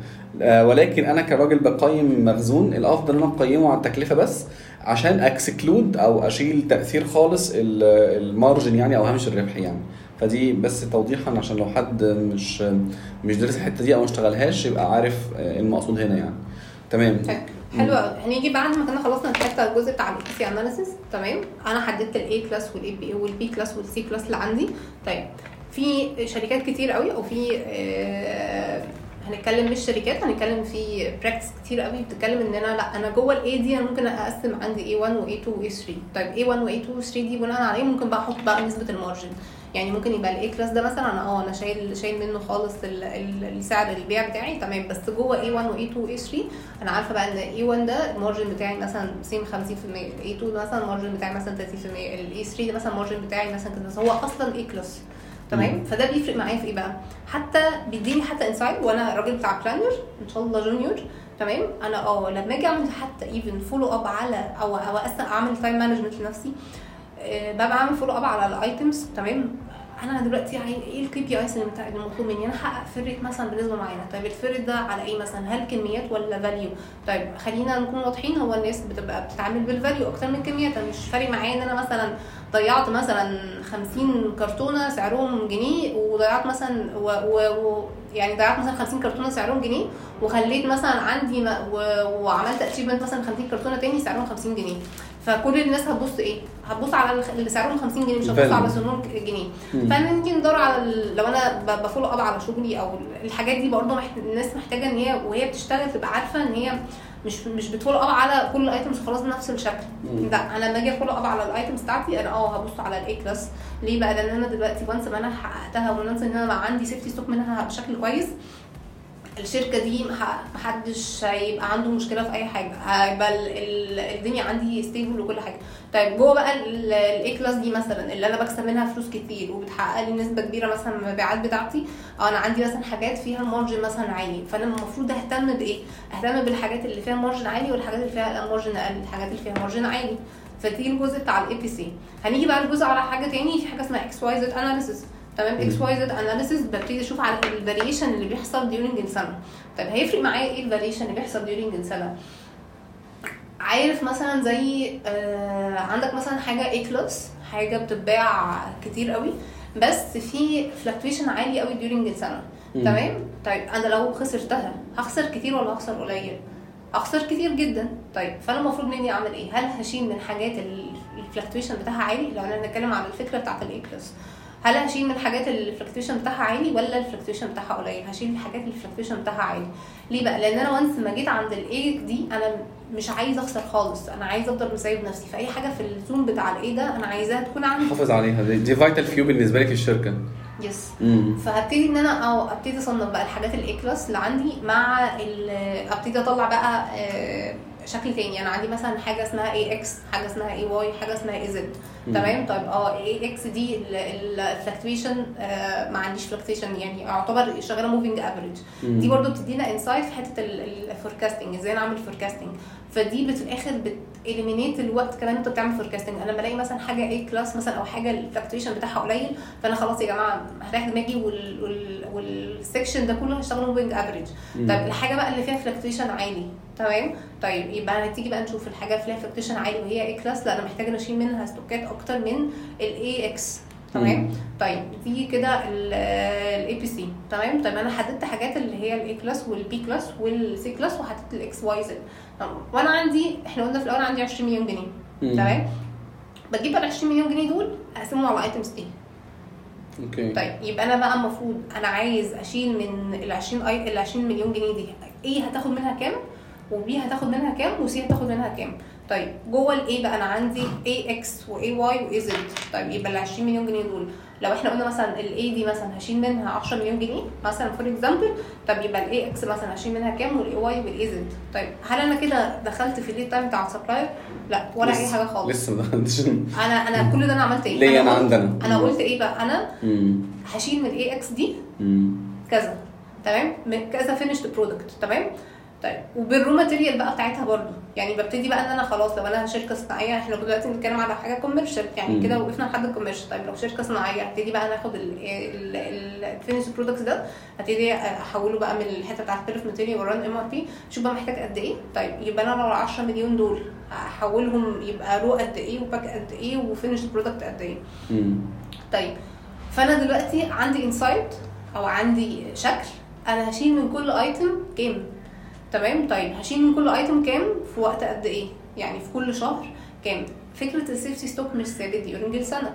ولكن أنا كراجل بقيم مخزون الأفضل إن أنا أقيمه على التكلفة بس عشان exclude أو أشيل تأثير خالص ال margin يعني أو هامش الربح يعني. فدي بس توضيحا عشان لو حد مش مش دارس الحتة دي أو ما اشتغلهاش يبقى عارف المقصود هنا يعني. تمام. حلو قوي هنيجي بعد ما كنا خلصنا الحتة الجزء بتاع ال ABC analysis تمام؟ أنا حددت الاي كلاس والاي بي والبي كلاس والسي كلاس اللي عندي. طيب في شركات كتير قوي أو في آه هنتكلم مش شركات هنتكلم في practice كتير قوي. بتتكلم ان أنا لأ أنا جوه ال A دي أنا ممكن أقسم عندي A1 و A2 و A3 طيب A1 و A2 و A3 دي بناء على إيه ممكن بقى أحط بقى نسبة ال margin؟ يعني ممكن يبقى ال A class ده مثلا أنا آه أنا شايل شايل منه خالص السعر البيع بتاعي تمام. بس جوه A1 و A2 و A3 أنا عارفة بقى إن A1 ده ال margin بتاعي مثلا same 50% ال A2 ده مثلا ال margin بتاعي مثلا 30% ال A3 ده مثلا ال margin بتاعي مثلا كده هو أصلا A class تمام؟ فده بيفرق معايا في إيه بقى؟ حتى بيديني حتى insight وأنا راجل بتاع planner إن شاء الله junior تمام؟ أنا آه لما أجي أعمل حتى even follow up على أو أو أعمل time management لنفسي ببقى اعمل follow up على ال items تمام؟ أنا دلوقتي إيه ال KPIs اللي متع- اللي مطلوب مني؟ أنا احقق فرق مثلا بنسبة معينة. طيب الفرق ده على إيه مثلا؟ هل كميات ولا value طيب خلينا نكون واضحين هو الناس بتبقى بتتعامل بال value أكتر من كميات أنا مش فارق معايا إن أنا مثلا ضيعت مثلا 50 كرتونة سعرهم جنيه وضيعت مثلا و, و, و يعني ضيعت مثلا 50 كرتونة سعرهم جنيه وخليت مثلا عندي م... و... وعملت achievement مثلا 50 كرتونة تاني سعرهم 50 جنيه فكل الناس هتبص إيه؟ هتبص على اللي سعرهم 50 جنيه مش هتبص. على سعرهم جنيه مم. فنيجي ندور على ال- لو أنا ب follow up على شغلي أو الحاجات دي برضه محت... الناس محتاجة إن هي وهي بتشتغل تبقى عارفة إن هي مش مش بت follow up على كل ال items خلاص بنفس الشكل. لا أنا لما أجي ا follow up على ال items بتاعتي أنا آه هبص على ال A class ليه بقى؟ لأن أنا دلوقتي once ما أنا حققتها once إن أنا بقى عندي safety stock منها بشكل كويس الشركة دي مح- محدش هيبقى عنده مشكلة في أي حاجة. هيبقى ال- ال- الدنيا عندي stable وكل حاجة. طيب جوه بقى ال A class دي مثلا اللي أنا بكسب منها فلوس كتير وبتحقق لي نسبة كبيرة مثلا من المبيعات بتاعتي آه أنا عندي مثلا حاجات فيها ال margin مثلا عالي. فأنا المفروض أهتم بإيه؟ أهتم بالحاجات اللي فيها margin عالي والحاجات اللي فيها margin أقل. الحاجات اللي فيها margin عالي. فدي الجزء بتاع ال ABC هنيجي بقى الجزء على حاجة تاني. في حاجة اسمها XYZ analysis تمام؟ XYZ analysis ببتدي أشوف على ال variation اللي بيحصل during السنة طيب هيفرق معايا إيه ال variation اللي بيحصل during السنة عارف مثلا زي آه عندك مثلا حاجة A class حاجة بتتباع كتير قوي بس في fluctuation عالي قوي during السنة. تمام؟ طيب أنا لو خسرتها هخسر كتير ولا هخسر قليل؟ هخسر كتير جدا. طيب فأنا المفروض مني أعمل إيه؟ هل هشيل من حاجات ال fluctuation بتاعها عالي؟ لو أنا بنتكلم على الفكرة بتاعت ال A class هل هشيل من الحاجات اللي ال fluctuation بتاعها عالي ولا ال fluctuation بتاعها قليل؟ هشيل الحاجات اللي ال fluctuation بتاعها عالي. ليه بقى؟ لأن أنا once ما جيت عند ال A دي أنا مش عايزة أخسر خالص. أنا عايزة أفضل مسايب نفسي. فأي حاجة في ال zone بتاع ال A ده أنا عايزاها تكون عندي. حافظ عليها. دي, دي vital few بالنسبة لي في الشركة yes فهبتدي إن أنا أو أبتدي اصنف بقى الحاجات ال A class اللي عندي مع ال- أبتدي أطلع بقى آه، شكل تاني. أنا عندي مثلا حاجة اسمها AX حاجة اسمها AY حاجة اسمها AZ. تمام؟ طيب آه AX دي ال fluctuation ما عنديش fluctuation يعني يعتبر شغالة moving average دي برضو بتدينا insight في حتة ال forecasting إزاي نعمل forecasting فدي في الآخر بت eliminate الوقت كمان أنت بتعمل forecasting أنا لما الاقي مثلا حاجة A class مثلا أو حاجة ال fluctuation بتاعها قليل فأنا خلاص يا جماعة هريح دماغي وال وال وال section ده كله هشتغل moving average. طيب الحاجة بقى اللي فيها fluctuation عالي. تمام؟ طيب يبقى هتيجي بقى نشوف الحاجة فيها fluctuation عالي وهي A class لا أنا محتاجة أشيل منها stock ات أكتر من ال AX تمام. طيب دي كده ال ABC تمام؟ طيب أنا حددت حاجات اللي هي ال A class وال B class وال C class وحددت ال XYZ وأنا عندي إحنا قلنا في الأول عندي 20 مليون جنيه. تمام؟ بجيب ال 20 مليون جنيه دول أقسمهم على items A okay. طيب يبقى أنا بقى المفروض أنا عايز أشيل من ال 20 اي ال 20 مليون جنيه دي. A هتاخد منها كام؟ و B هتاخد منها كام و C هتاخد منها كام. طيب جوه ال A بقى أنا عندي اي إكس واي واي واي زد طيب يبقى ال 20 مليون جنيه دول. لو إحنا قلنا مثلا ال A دي مثلا هشيل منها 10 مليون جنيه مثلا for example طب يبقى ال AX مثلا هشيل منها كام وال AY وال AZ طيب هل أنا كده دخلت في ال lead time بتاع ال supplier لا ولا أي حاجة خالص. لسه ما دخلتش أنا أنا كل ده أنا عملت إيه؟ ليه أنا عندنا أنا؟ قلت إيه بقى؟ أنا هشيل من ال AX دي كذا. تمام؟ كذا finished product تمام؟ طيب. وبال raw material بقى بتاعتها برضو. يعني ببتدي بقى ان أنا خلاص لو أنا شركه صناعيه إحنا دلوقتي بنتكلم على حاجة commercial يعني. كده وقفنا لحد ال commercial طيب لو شركه صناعيه هبتدي بقى ناخد ال finished product ده هبتدي احوله بقى من الحتة بتاعت ب raw material و run MRP شوف بقى محتاج قد إيه. طيب يبقى أنا لو 10 مليون دول احولهم يبقى raw قد إيه و pack قد إيه و finished product قد إيه. طيب. فأنا دلوقتي عندي insight أو عندي شكل أنا هشيل من كل item كام تمام؟ طيب هشيل من كل item كام؟ في وقت قد إيه؟ يعني في كل شهر كام؟ فكرة ال safety stock مش ثابت during السنة.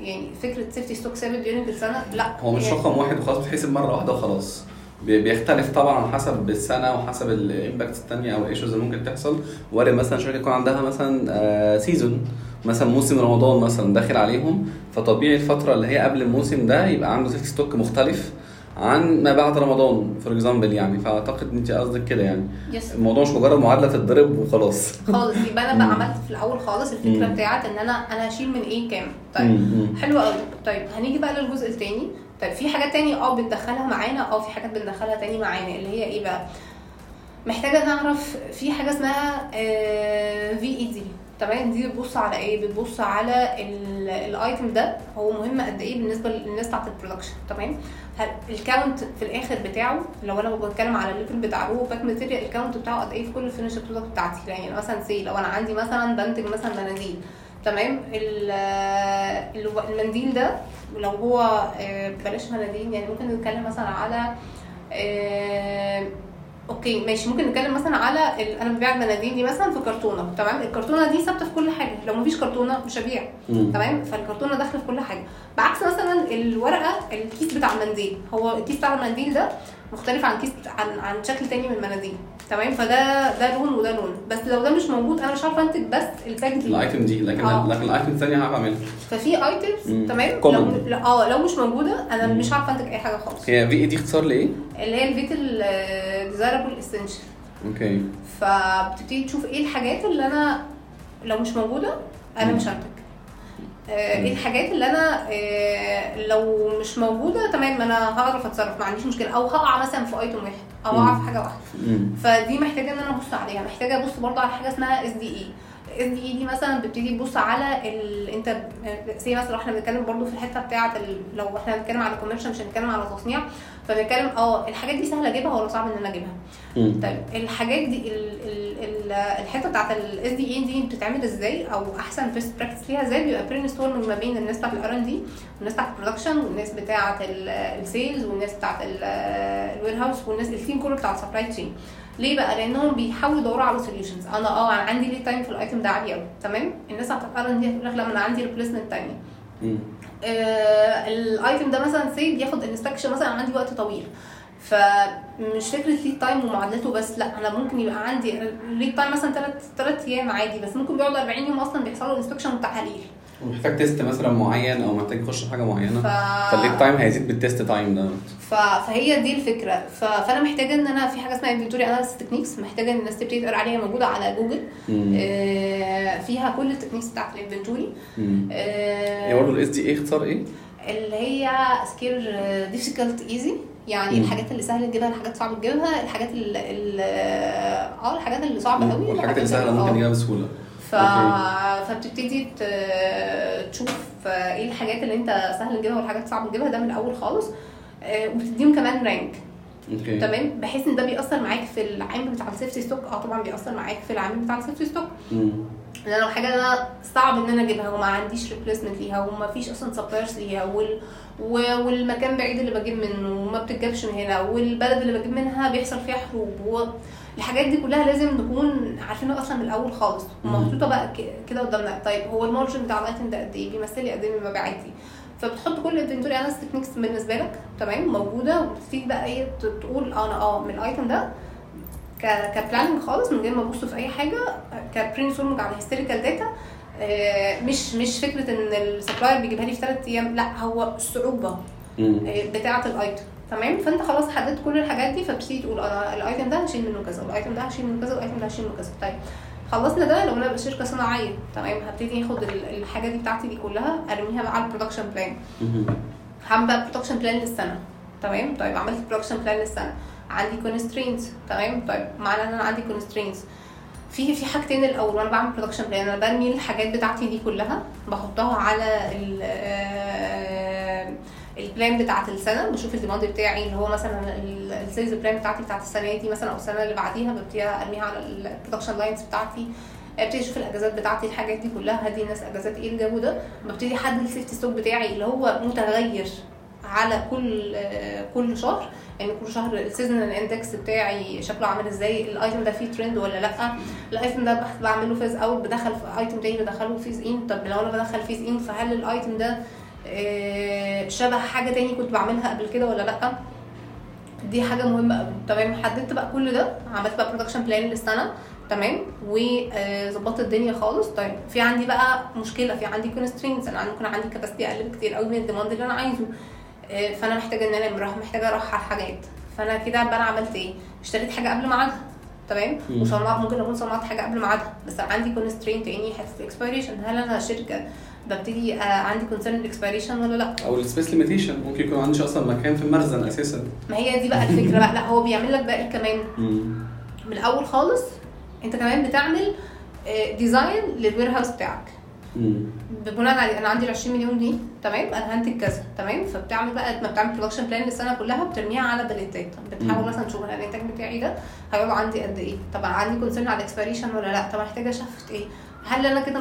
يعني فكرة safety stock ثابت during السنة؟ لا. هو مش يعني رقم واحد وخلاص بتحسب مرة واحدة وخلاص. بي- بيختلف طبعا حسب السنة وحسب ال impacts الثانية أو ال issues اللي ممكن تحصل. وارد مثلا شركة يكون عندها مثلا season مثلا موسم رمضان مثلا داخل عليهم. فطبيعي الفترة اللي هي قبل الموسم ده يبقى عنده safety stock مختلف. عن ما بعد رمضان for example يعني. فأعتقد أنت قصدك كده يعني. yes الموضوع مش مجرد معادلة تتضرب وخلاص. خالص. يبقى أنا بقى. عملت في الأول خالص الفكرة. بتاعت إن أنا أنا هشيل من إيه كام؟ طيب. حلو قوي طيب هنيجي بقى للجزء التاني. طيب في حاجات تاني آه بندخلها معانا آه في حاجات بندخلها تاني معانا. اللي هي إيه بقى؟ محتاجة نعرف في حاجة اسمها VED تمام دي بتبص على إيه؟ بتبص على ال- ال item ده هو مهم قد إيه بالنسبة للناس بتاعت ال production تمام؟ ال count في الآخر بتاعه لو أنا بتكلم على ال level بتاع raw pack material ال count بتاعه قد إيه في كل finished product بتاعتي؟ يعني مثلا say لو أنا عندي مثلا بنتج مثلا مناديل تمام؟ ال- ال- المنديل ده لو هو آه، بلاش مناديل يعني ممكن نتكلم مثلا على آه، okay ماشي. ممكن نتكلم مثلا على ال... أنا ببيع المناديل دي مثلا في كرتونة تمام؟ الكرتونة دي ثابتة في كل حاجة. لو مفيش كرتونة مش هبيع. تمام؟ فالكرتونة داخلة في كل حاجة. بعكس مثلا الورقة الكيس بتاع المنديل هو الكيس بتاع المنديل ده مختلف عن كيس عن عن شكل تاني من المناديل تمام فده ده لون وده لون بس لو ده مش موجود أنا مش عارفة أنتج بس ال pack دي ال item دي لكن آه. لكن ال item الثانية هعرف اعملها ففي items. تمام. لو آه لو مش موجودة أنا مم. مش عارفة أنتج أي حاجة خالص هي VED اختصار لإيه؟ اللي هي ال vital desirable essential okay فبتبتدي تشوف إيه الحاجات اللي أنا لو مش موجودة أنا مم. مش هنتج إيه الحاجات اللي أنا آه، لو مش موجودة تمام أنا هعرف أتصرف ما عنديش مشكلة. أو هقع مثلا في item واحد أو. هقع في حاجة واحدة. فدي محتاجة إن أنا أبص عليها. محتاجة أبص برضه على حاجة اسمها اس دي اي اس دي اي دي مثلا بتبتدي تبص على ال... انت say مثلا إحنا بنتكلم برضه في الحتة بتاعة ال... لو إحنا بنتكلم على commercial مش هنتكلم على تصنيع فبنتكلم آه الحاجات دي سهلة أجيبها ولا صعب إن أنا أجيبها. طيب الحاجات دي ال ال ال الحتة بتاعت ال SDE دي بتتعمل إزاي؟ أو أحسن best practice ليها إزاي؟ بيبقى brainstorming ما بين الناس بتاعت ال R&D والناس بتاعت ال production والناس بتاعت ال sales والناس بتاعت ال warehouse والناس ال team كله بتاع ال supply chain ليه بقى؟ لأنهم بيحاولوا يدوروا على solutions أنا آه أنا عندي lead time في ال item ده عالي قوي تمام؟ الناس ال R&D هتقول لك لا أنا عندي replacement تانية. آه، ال item ده مثلا C بياخد inspection مثلا عندي وقت طويل. فمش فكرة lead time ومعادلته بس لا أنا ممكن يبقى عندي lead time مثلا 3 3 أيام عادي بس ممكن بيقعد 40 يوم أصلا بيحصل له inspection والتحاليل ومحتاج test مثلا معين أو محتاج يخش حاجة معينة ف... فال lead time هيزيد بال test time ده ف... فهي دي الفكرة ف... فأنا محتاجة إن أنا في حاجة اسمها inventory analysis techniques محتاجة إن الناس تبتدي تقرأ عليها موجودة على جوجل. آه، فيها كل ال techniques بتاعت ال inventory. آه، هي برضه الاس دي إيه اختصار إيه؟ اللي هي scarce difficult easy يعني مم. الحاجات اللي سهل تجيبها الحاجات صعب تجيبها الحاجات آه الحاجات اللي صعبة قوي والحاجات اللي سهلة ممكن آه. تجيبها بسهولة ف... فبتبتدي تشوف إيه الحاجات اللي أنت سهل تجيبها والحاجات صعب تجيبها ده من الأول خالص. آه، وبتديهم كمان rank okay. تمام؟ بحيث إن ده بيأثر معاك في العامل بتاع ال safety stock آه طبعا بيأثر معاك في العامل بتاع ال safety stock. لأن لو حاجة أنا صعب إن أنا أجيبها وما عنديش replacement ليها وما فيش أصلا suppliers ليها وال... والمكان بعيد اللي بجيب منه وما بتتجابش من هنا والبلد اللي بجيب منها بيحصل فيها حروب و... الحاجات دي كلها لازم نكون عارفينها أصلا من الأول خالص. ومحطوطه بقى كده قدامنا. طيب هو ال margin بتاع ال item ده قد إيه؟ بيمثل لي قد إيه من مبيعاتي؟ فبتحط كل ال inventory analysis techniques بالنسبة لك تمام؟ موجودة وبتبتدي بقى إيه؟ تقول آه أنا آه من ال item ده كبلاننج خالص من غير ما أبص في أي حاجة كبرين سورمج على هيستوريكال داتا مش مش فكرة إن السبلاير بيجيبها لي في ثلاث أيام لا هو الصعوبة. آه، بتاعة الأيتم. تمام؟ فأنت خلاص حددت كل الحاجات دي فبتبتدي تقول أنا الايتم ده هشيل منه كذا والايتم ده هشيل منه كذا والايتم ده هشيل منه كذا. طيب خلصنا ده لو أنا شركه صناعية تمام؟ هبتدي آخد ال- الحاجة دي بتاعتي دي كلها أرميها بقى على البرودكشن بلان. هعمل بقى برودكشن بلان للسنة تمام؟ طيب عملت production plan للسنة. عندي constraints تمام؟ طيب معنى إن أنا عندي constraints في في حاجتين الأول وأنا بعمل production plan أنا برمي الحاجات بتاعتي دي كلها بحطها على ال آه، ال plan بتاعت السنة بشوف ال demand بتاعي اللي هو مثلا ال- ال sales plan بتاعتي بتاعت السنة دي مثلا أو السنة اللي بعديها ببتدي أرميها على ال production lines بتاعتي. ابتدي أشوف الأجازات بتاعتي الحاجات دي كلها هدي الناس أجازات إيه الجو ده؟ ببتدي أحدد ال safety stock بتاعي اللي هو متغير على كل كل شهر. يعني كل شهر ال seasonal index بتاعي شكله عامل إزاي ال item ده فيه ترند ولا لأ؟ ال item ده بح- بعمل له phase out بدخل في item تاني بدخله phase in طب لو أنا بدخل phase in فهل ال item ده شبه حاجة تاني كنت بعملها قبل كده ولا لأ؟ دي حاجة مهمة قوي. تمام. حددت بقى كل ده. عملت بقى production plan للسنة. تمام. وظبطت الدنيا خالص. طيب في عندي بقى مشكلة. في عندي constraints أنا ممكن عندي capacity أقل بكتير قوي من ال demand اللي أنا عايزه. آه، فأنا محتاجة إن أنا محتاجة ارحل حاجات فأنا كده بقى أنا عملت إيه؟ اشتريت حاجة قبل ميعادها تمام. وصنعت ممكن أكون صنعت حاجة قبل ميعادها بس عندي constraint تاني حتة ال expiration هل أنا شركة ببتدي آه، عندي concern ال expiration ولا لأ؟ أو ال space limitation ممكن يكون ما عنديش أصلا مكان في المخزن أساسا. ما هي دي بقى الفكرة بقى. لأ هو بيعمل لك بقى كمان. من الأول خالص أنت كمان بتعمل design لل warehouse بتاعك. بناء على أنا عندي ال 20 مليون دي تمام؟ أنا هنتج كذا تمام؟ فبتعمل بقى ما بتعمل production plan للسنة كلها بترميها على بليتات بتحاول. مثلا تشوف أنا الانتاج بتاعي ده هيقعد عندي قد إيه؟ طبعا عندي concern على ال expiration ولا لأ؟ طب محتاجه shift إيه؟ هل أنا كده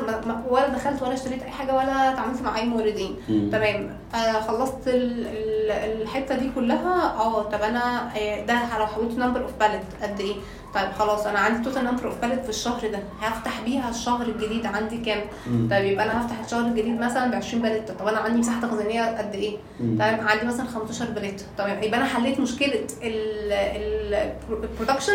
ولا دخلت ولا اشتريت أي حاجة ولا اتعاملت مع أي موردين. تمام؟ آه خلصت ال- ال- الحتة دي كلها آه طب أنا آه، ده لو حولت number of pallet قد إيه؟ طيب خلاص أنا عندي total number of pallet في الشهر ده. هفتح بيها الشهر الجديد عندي كام. طيب يبقى أنا هفتح الشهر الجديد مثلا ب 20 pallet طب أنا عندي مساحة تخزينية قد إيه. تمام عندي مثلا 15 pallet تمام يبقى أنا حليت مشكلة ال production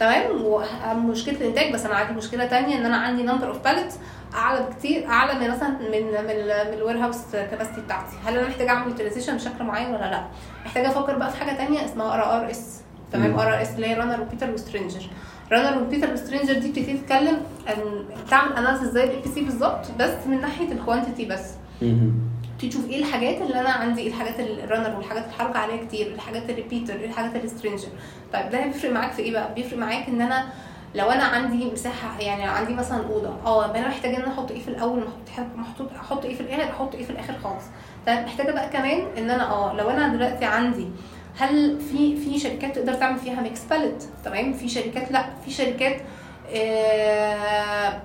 تمام؟ ومشكله الإنتاج بس أنا عندي مشكلة تانية إن أنا عندي number of pallet أعلى بكتير أعلى من مثلا من من من ال warehouse capacity بتاعتي. هل أنا محتاجة أعمل utilization بشكل معين ولا لأ؟ محتاجة أفكر بقى في حاجة تانية اسمها RRS تمام. RRS اللي هي runner repeater و stranger runner repeater و stranger دي بتبتدي تتكلم عن تعمل analysis زي ال ABC بالظبط بس من ناحية ال quantity بس. تشوف إيه الحاجات اللي أنا عندي إيه الحاجات ال runner والحاجات اللي الحركه عليها كتير الحاجات ال repeater إيه الحاجات ال stranger طيب ده بيفرق معاك في إيه بقى؟ بيفرق معاك إن أنا لو أنا عندي مساحة يعني عندي مثلا أوضة آه أنا محتاجة إن أنا أحط إيه في الأول محط محطوط أحط إيه في الآخر أحط إيه في الآخر خالص. طيب محتاجة بقى كمان إن أنا آه لو أنا دلوقتي عندي هل في في شركات تقدر تعمل فيها mix pallet تمام؟ في شركات لا. في شركات آه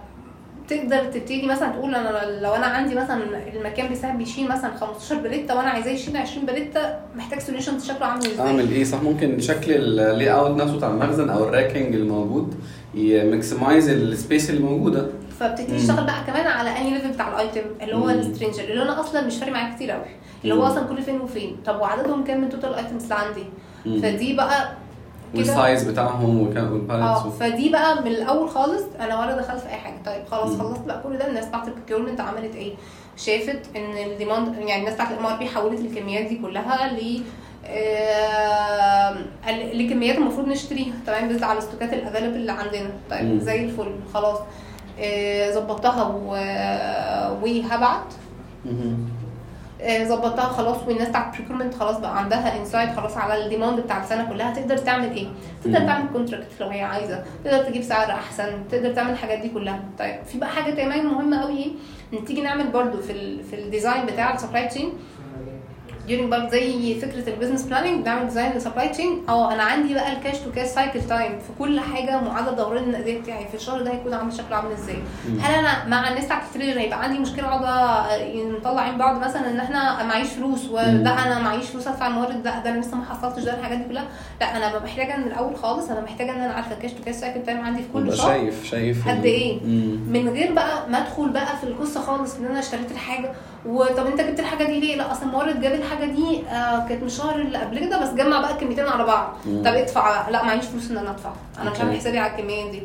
تقدر تبتدي مثلا تقول أنا لو أنا عندي مثلا المكان بيساعد بيشيل مثلا 15 بليته وأنا عايزاه يشيل 20 بليته محتاج solution شكله عامل إزاي؟ أعمل إيه؟ صح ممكن شكل ال layout نفسه بتاع المخزن أو ال racking الموجود ي maximize ال space اللي موجودة. فبتبتدي. تشتغل بقى كمان على any level بتاع ال item اللي هو. ال stranger اللي أنا أصلا مش فارق معايا كتير قوي اللي هو. أصلا كل فين وفين طب وعددهم كام من total ال items اللي عندي. فدي بقى وال size بتاعهم وال balance آه فدي بقى من الأول خالص أنا ولا دخلت في أي حاجة طيب خلاص. خلصت بقى كل ده الناس بتاعت ال procurement عملت إيه شافت إن ال demand يعني الناس بتاعت ال MRP حولت الكميات دي كلها ل آه، لكميات المفروض نشتريها تمام بس على ال stock ات ال available اللي عندنا طيب. زي الفل خلاص ظبطتها و- وهبعت. آه، ظبطتها خلاص والناس بتاعت procurement خلاص بقى عندها insight خلاص على ال demand بتاع السنة كلها تقدر تعمل إيه؟ تقدر. تعمل contract لو هي عايزة تقدر تجيب سعر أحسن تقدر تعمل الحاجات دي كلها طيب في بقى حاجة كمان مهمة قوي إيه؟ إن تيجي نعمل برضو في ال في ال design بتاع ال supply chain during برضه زي فكرة ال business planning بنعمل design لل supply chain آه أنا عندي بقى ال cash to cash cycle time في كل حاجة معدل دوران النقديه بتاعي في الشهر ده هيكون عامل شكله عامل إزاي. هل أنا مع الناس بتاعت ال treasury هيبقى عندي مشكلة اقعد نطلع عين بعض مثلا إن إحنا معيش فلوس ولا. أنا معيش فلوس أدفع المورد ده ده أنا لسه ما حصلتش ده الحاجات دي كلها لا أنا ببقى محتاجة من الأول خالص أنا محتاجة إن أنا عارفة ال cash to cash cycle time عندي في كل شهر شايف شايف قد؟ مم. من غير بقى ما أدخل بقى في القصة خالص إن أنا اشتريت الحاجة وطب انت جبت الحاجة دي ليه؟ لا أصل المورد جاب الحاجة دي آه كانت من الشهر اللي قبل كده بس جمع بقى الكميتين على بعض. طب ادفع لا معيش فلوس إن أنا أدفع. أنا مش عامل. حسابي على الكميه دي.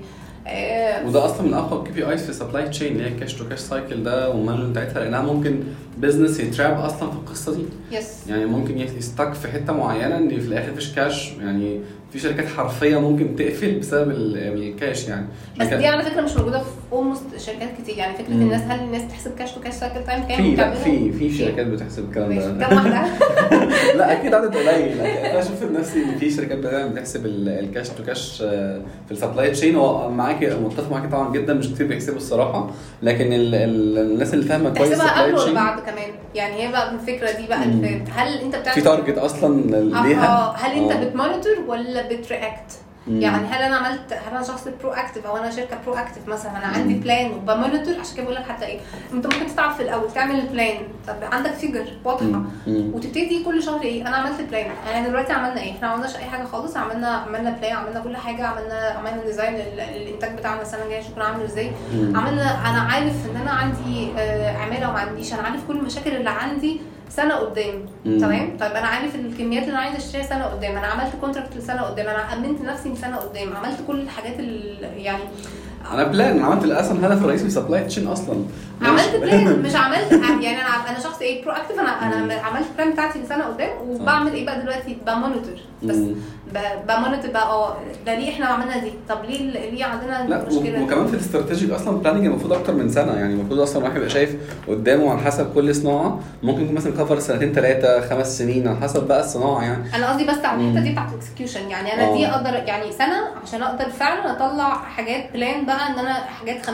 آه وده أصلا من أقوى ال KPIs في ال supply chain اللي هي ال cash to cash cycle ده وال management بتاعتها لأنها ممكن business ي trap أصلا في القصة دي. yes يعني ممكن ي stuck في حتة معينة إن في الآخر مفيش كاش يعني في شركات حرفيا ممكن تقفل بسبب ال- الكاش يعني. بس دي على فكرة مش موجودة في almost شركات كتير. يعني فكرة مم. الناس هل الناس تحسب cash to cash cycle time كام في؟ في في شركات بتحسب الكلام ده. كام واحدة؟ [laughs] لا أكيد عدد قليل. أنا شفت بنفسي إن في شركات بتحسب ال- ال cash to cash آه، في ال supply chain هو معاك متفق معاك طبعا جدا مش كتير بيحسبوا الصراحة. لكن ال ال الناس اللي فاهمة كويس تحسبها قبل ولا بعد كمان؟ يعني هي بقى الفكرة دي بقى هل أنت بتعمل في target أصلا ليها؟ آه هل أنت آه. بت monitor ولا بت react مم. يعني هل أنا عملت هل أنا شخص proactive أو أنا شركة proactive مثلا؟ أنا عندي plan وب monitor؟ عشان كده بقول لك حتى إيه أنت ممكن تتعب في الأول تعمل ال plan طب عندك figure واضحة. وتبتدي كل شهر إيه أنا عملت plan أنا دلوقتي عملنا إيه؟ إحنا ما عملناش أي حاجة خالص عملنا عملنا plan عملنا كل حاجة عملنا عملنا design للانتاج بتاعنا السنة الجاية شكله عامل إزاي. عملنا أنا عارف إن أنا عندي آه، عمالة وما عنديش. أنا عارف كل المشاكل اللي عندي سنة قدام. تمام؟ طيب أنا عارف الكميات اللي أنا عايزة أشتريها سنة قدام. أنا عملت contract لسنة قدام. أنا أمنت نفسي لسنة قدام. عملت كل الحاجات اللي يعني أنا plan عملت أصلا هدف الرئيسي في supply chain أصلا. عملت plan مش عملت [laughs] يعني أنا أنا شخص إيه proactive أنا أنا عملت plan بتاعتي لسنة قدام. وبعمل إيه بقى دلوقتي؟ ب monitor. بس. ب monitor بقى آه ده ليه إحنا عملنا دي؟ طب ليه ليه عندنا لا وكمان في ال strategic أصلا planning المفروض أكتر من سنة يعني المفروض أصلا الواحد يبقى شايف قدامه على حسب كل صناعة. ممكن يكون مثلا cover سنتين ثلاثة خمس سنين على حسب بقى الصناعة يعني. أنا قصدي بس على الحتة. دي بتاعت ال execution يعني أنا دي آه. أقدر يعني سنة عشان أقدر فعلا أطلع حاجات plan بقى إن أنا حاجات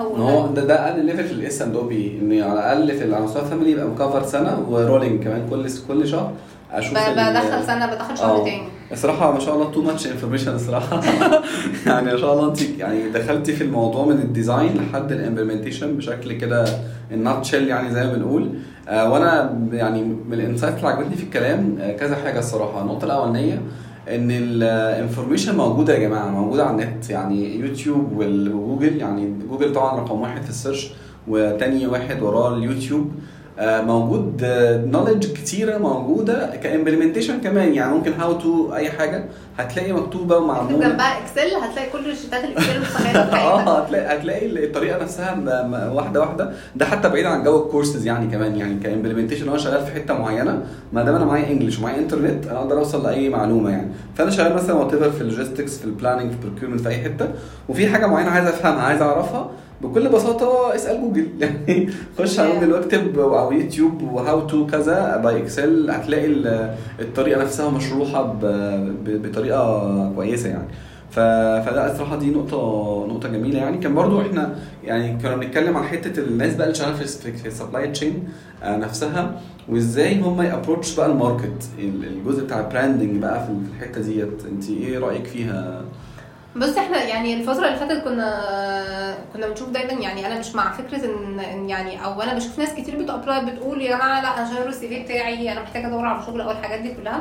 ان وإن هو ده ده أقل level في ال S&OP إن على الأقل في على مستوى family يبقى م cover سنة و rolling كمان كل كل شهر. أشوف بدخل سنة بدخل شهر آه. تاني. الصراحة ما شاء الله too much information الصراحة. [laughs] يعني ما شاء الله انت يعني دخلتي في الموضوع من ال design لحد ال implementation بشكل كده ال nutshell يعني زي ما بنقول. آه وأنا يعني من ال insight اللي عجبتني في الكلام آه كذا حاجة الصراحة. النقطة الأولانية إن ال information موجودة يا جماعة موجودة على النت. يعني يوتيوب وجوجل يعني جوجل طبعا رقم واحد في ال search وتاني واحد وراه اليوتيوب. موجود knowledge كتيرة موجودة ك implementation كمان يعني ممكن how to أي حاجة هتلاقي مكتوبة ومعمولة. جنبها Excel هتلاقي كل ال sheet ات ال Excel [laughs] آه هتلاقي هتلاقي الطريقة نفسها واحدة واحدة. ده حتى بعيد عن جو الكورسز يعني كمان يعني ك implementation أنا شغال في حتة معينة ما دام أنا معايا English ومعايا انترنت أنا أقدر أوصل لأي معلومة يعني. فأنا شغال مثلا whatever في ال logistics في ال planning في ال procurement في أي حتة. وفي حاجة معينة عايز أفهمها عايز أعرفها بكل بساطة اسأل جوجل [laughs] يعني خش على. جوجل واكتب أو يوتيوب و how to كذا by Excel هتلاقي ال- الطريقة نفسها مشروحة بطريقة كويسة يعني ف... فده الصراحة دي نقطه نقطة جميلة يعني كان برضو إحنا يعني كنا بنتكلم عن حتة الناس بقى اللي شغالة في ال supply chain نفسها وازاي هم ي approach بقى ال market ال- الجزء بتاع ال branding بقى في الحتة ديت انت إيه رأيك فيها؟ بص إحنا يعني الفترة اللي فاتت كنا كنا بنشوف دايما يعني أنا مش مع فكرة إن يعني أو أنا بشوف ناس كتير بت apply بتقول يا جماعة لا أنا شغال ال CV بتاعي أنا محتاجة أدور على شغل أو الحاجات دي كلها.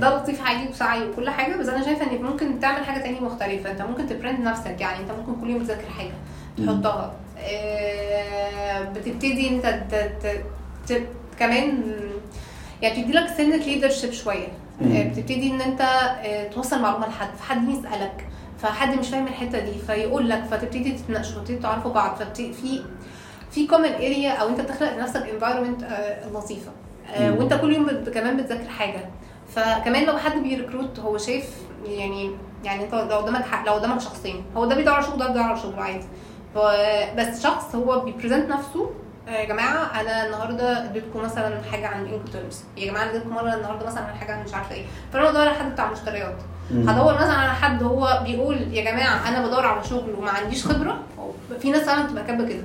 ده لطيف عادي وسعي وكل حاجة بس أنا شايفة انك ممكن تعمل حاجة تانية مختلفة أنت ممكن ت brand نفسك يعني أنت ممكن كل يوم تذاكر حاجة مم. تحطها آه، بتبتدي أنت ت- ت- ت- كمان يعني بتدي لك sense leadership شوية مم. آه، بتبتدي إن أنت آه، توصل معلومة لحد فحد يسألك فحد مش فاهم الحتة دي فيقول لك فتبتدي تتناقشوا وتبتدي تعرفوا بعض في في common area أو أنت بتخلق لنفسك environment لطيفة آه،. وأنت كل يوم كمان بتذاكر حاجة فكمان لو حد بي recruit هو شايف يعني يعني أنت لو قدامك لو قدامك شخصين هو ده بيدور على شغل ده بيدور على شغل عادي بس شخص هو بي present نفسه آه، يا جماعة أنا النهارده اديتكم مثلا حاجة عن Incoterms يا جماعة اديتكم مرة النهارده مثلا عن حاجة عن مش عارفة إيه فأنا بدور على حد بتاع مشتريات. هدور مثلا على حد هو بيقول يا جماعة أنا بدور على شغل وما عنديش خبرة. في ناس فعلا بتبقى كاتبة كده.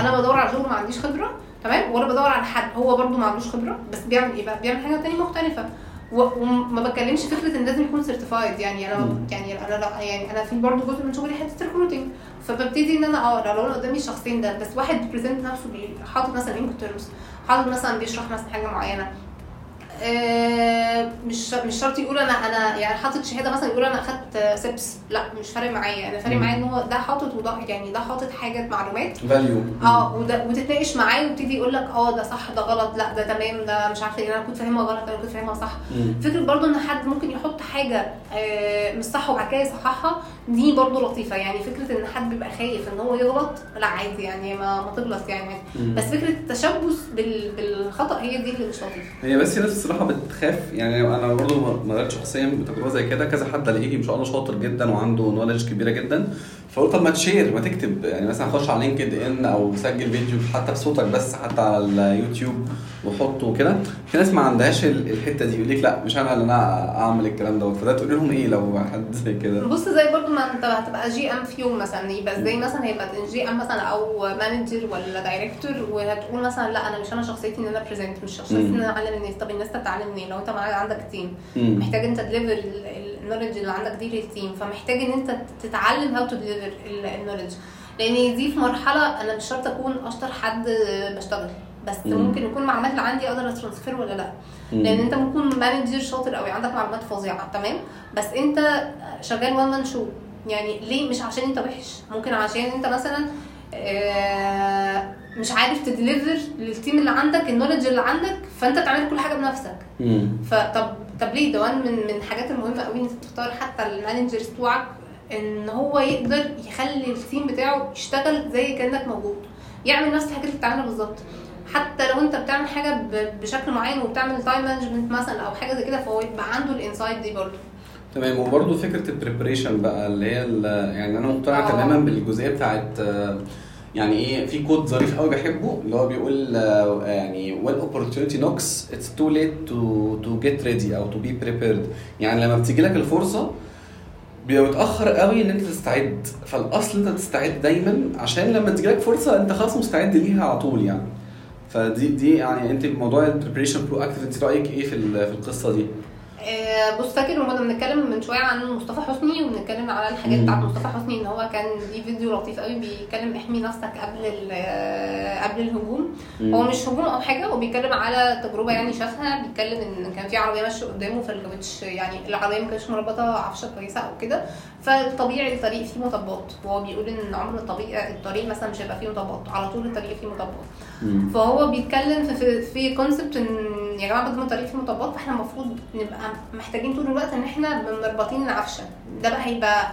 أنا بدور على شغل وما عنديش خبرة. تمام؟ وأنا بدور على حد هو برده ما عندوش خبرة بس بيعمل إيه بقى؟ بيعمل حاجة تانية مختلفة. وما بتكلمش فكرة إن لازم يكون certified يعني أنا مم. يعني أنا لا يعني أنا في برضه جزء من شغلي حتة recruiting فببتدي إن أنا آه لو أنا قدامي الشخصين ده بس واحد بي present نفسه حاطط مثلا Incoterms حاطط مثلا بيشرح مثلا حاجة معينة. مش مش شرط يقول أنا أنا يعني حاطط شهادة مثلا يقول أنا أخدت CIPS لا مش فارق معايا. أنا فارق. معايا إن هو ده حاطط وده يعني ده حاطط حاجة معلومات. value آه وده وتتناقش معاه ويبتدي يقول لك آه ده صح ده غلط لا ده تمام ده مش عارفة إيه أنا كنت فاهمها غلط أنا كنت فاهمها صح. فكرة برضو إن حد ممكن يحط حاجة آه، مش صح وبعد كده يصححها دي برضو لطيفة. يعني فكرة إن حد بيبقى خايف إن هو يغلط لا عادي يعني ما, ما تغلط يعني. بس فكرة التشبث بال- بالخطأ هي دي اللي مش لطيفة. هي بس ناس الصراحه بتخاف يعني أنا برضه مريت شخصيا بتجربة زي كده. كذا حد الاقيه ما شاء الله شاطر جدا وعنده نولج كبيرة جدا. فقلت طب ما تشير ما تكتب. يعني مثلا خش على لينكد إن أو سجل فيديو حتى بصوتك بس حتى على اليوتيوب وحطه وكده. في ناس ما عندهاش ال- الحتة دي يقول لك لا مش أنا اللي أنا أعمل الكلام دوت. فده تقول لهم إيه لو حد زي كده؟ بص زي برضو ما أنت هتبقى GM في يوم مثلا يبقى زي مثلا هيبقى جي ام مثلا أو مانجر ولا director وهتقول مثلا لا أنا مش أنا شخصيتي إن أنا present مش شخصيتي إن أنا أعلم الناس. طب الناس تتعلم منين؟ لو أنت معاك عندك team. محتاج أنت ت deliver ال knowledge اللي عندك دي لل team فمحتاج إن أنت تتعلم how to deliver ال knowledge لأن دي في مرحلة أنا مش شرط أكون أشطر حد بشتغل بس مم. ممكن يكون المعلومات اللي عندي أقدر أ transfer ولا لأ مم. لأن أنت ممكن manager شاطر قوي عندك معلومات فظيعة تمام بس أنت شغال one man show يعني ليه مش عشان أنت وحش ممكن عشان أنت مثلا آه، مش عارف ت deliver لل team اللي عندك ال knowledge اللي عندك فأنت تعمل كل حاجة بنفسك مم. فطب طب ليه؟ ده من من الحاجات المهمة قوي إن أنت تختار حتى ال managers بتوعك إن هو يقدر يخلي ال team بتاعه يشتغل زي كأنك موجود. يعمل نفس الحاجات اللي بتعملها بالظبط. حتى لو أنت بتعمل حاجة بشكل معين وبتعمل time management مثلا أو حاجة زي كده فهو يبقى عنده ال insight دي برضه. تمام. وبرضه فكرة ال preparation بقى اللي هي يعني أنا مقتنع آه. تماما بالجزئية بتاعت آه، يعني إيه في quote ظريف قوي بحبه اللي هو بيقول آه، يعني when opportunity knocks it's too late to to get ready أو to be prepared. يعني لما بتيجي لك الفرصة متأخر قوي إن أنت تستعد. فالأصل أنت تستعد دايما عشان لما تيجي لك فرصة أنت خلاص مستعد ليها على طول يعني. فدي دي يعني أنت موضوع ال preparation proactive أنت رأيك إيه في في القصة دي؟ آه، بص فاكر لما كنا بنتكلم من شوية عن مصطفى حسني وبنتكلم على الحاجات مم. بتاعت مصطفى حسني إن هو كان ليه فيديو لطيف قوي بيتكلم احمي نفسك قبل آه، قبل الهجوم. هو مش هجوم أو حاجة هو بيتكلم على تجربة يعني شافها بيتكلم إن كان في عربية ماشية قدامه فالكاوتش يعني العربية ما كانتش مربطة عفشة كويسة أو كده. فالطبيعي الطريق فيه مطبات. وهو بيقول إن عمر الطريق الطريق مثلا مش هيبقى فيه مطبات. على طول الطريق فيه مطبات. مم. فهو بيتكلم في في, في concept إن يا جماعة بدل ما الطريق فيه مطبات فإحنا المفروض نبقى محتاجين طول الوقت إن إحنا مربطين العفشة. ده بقى هيبقى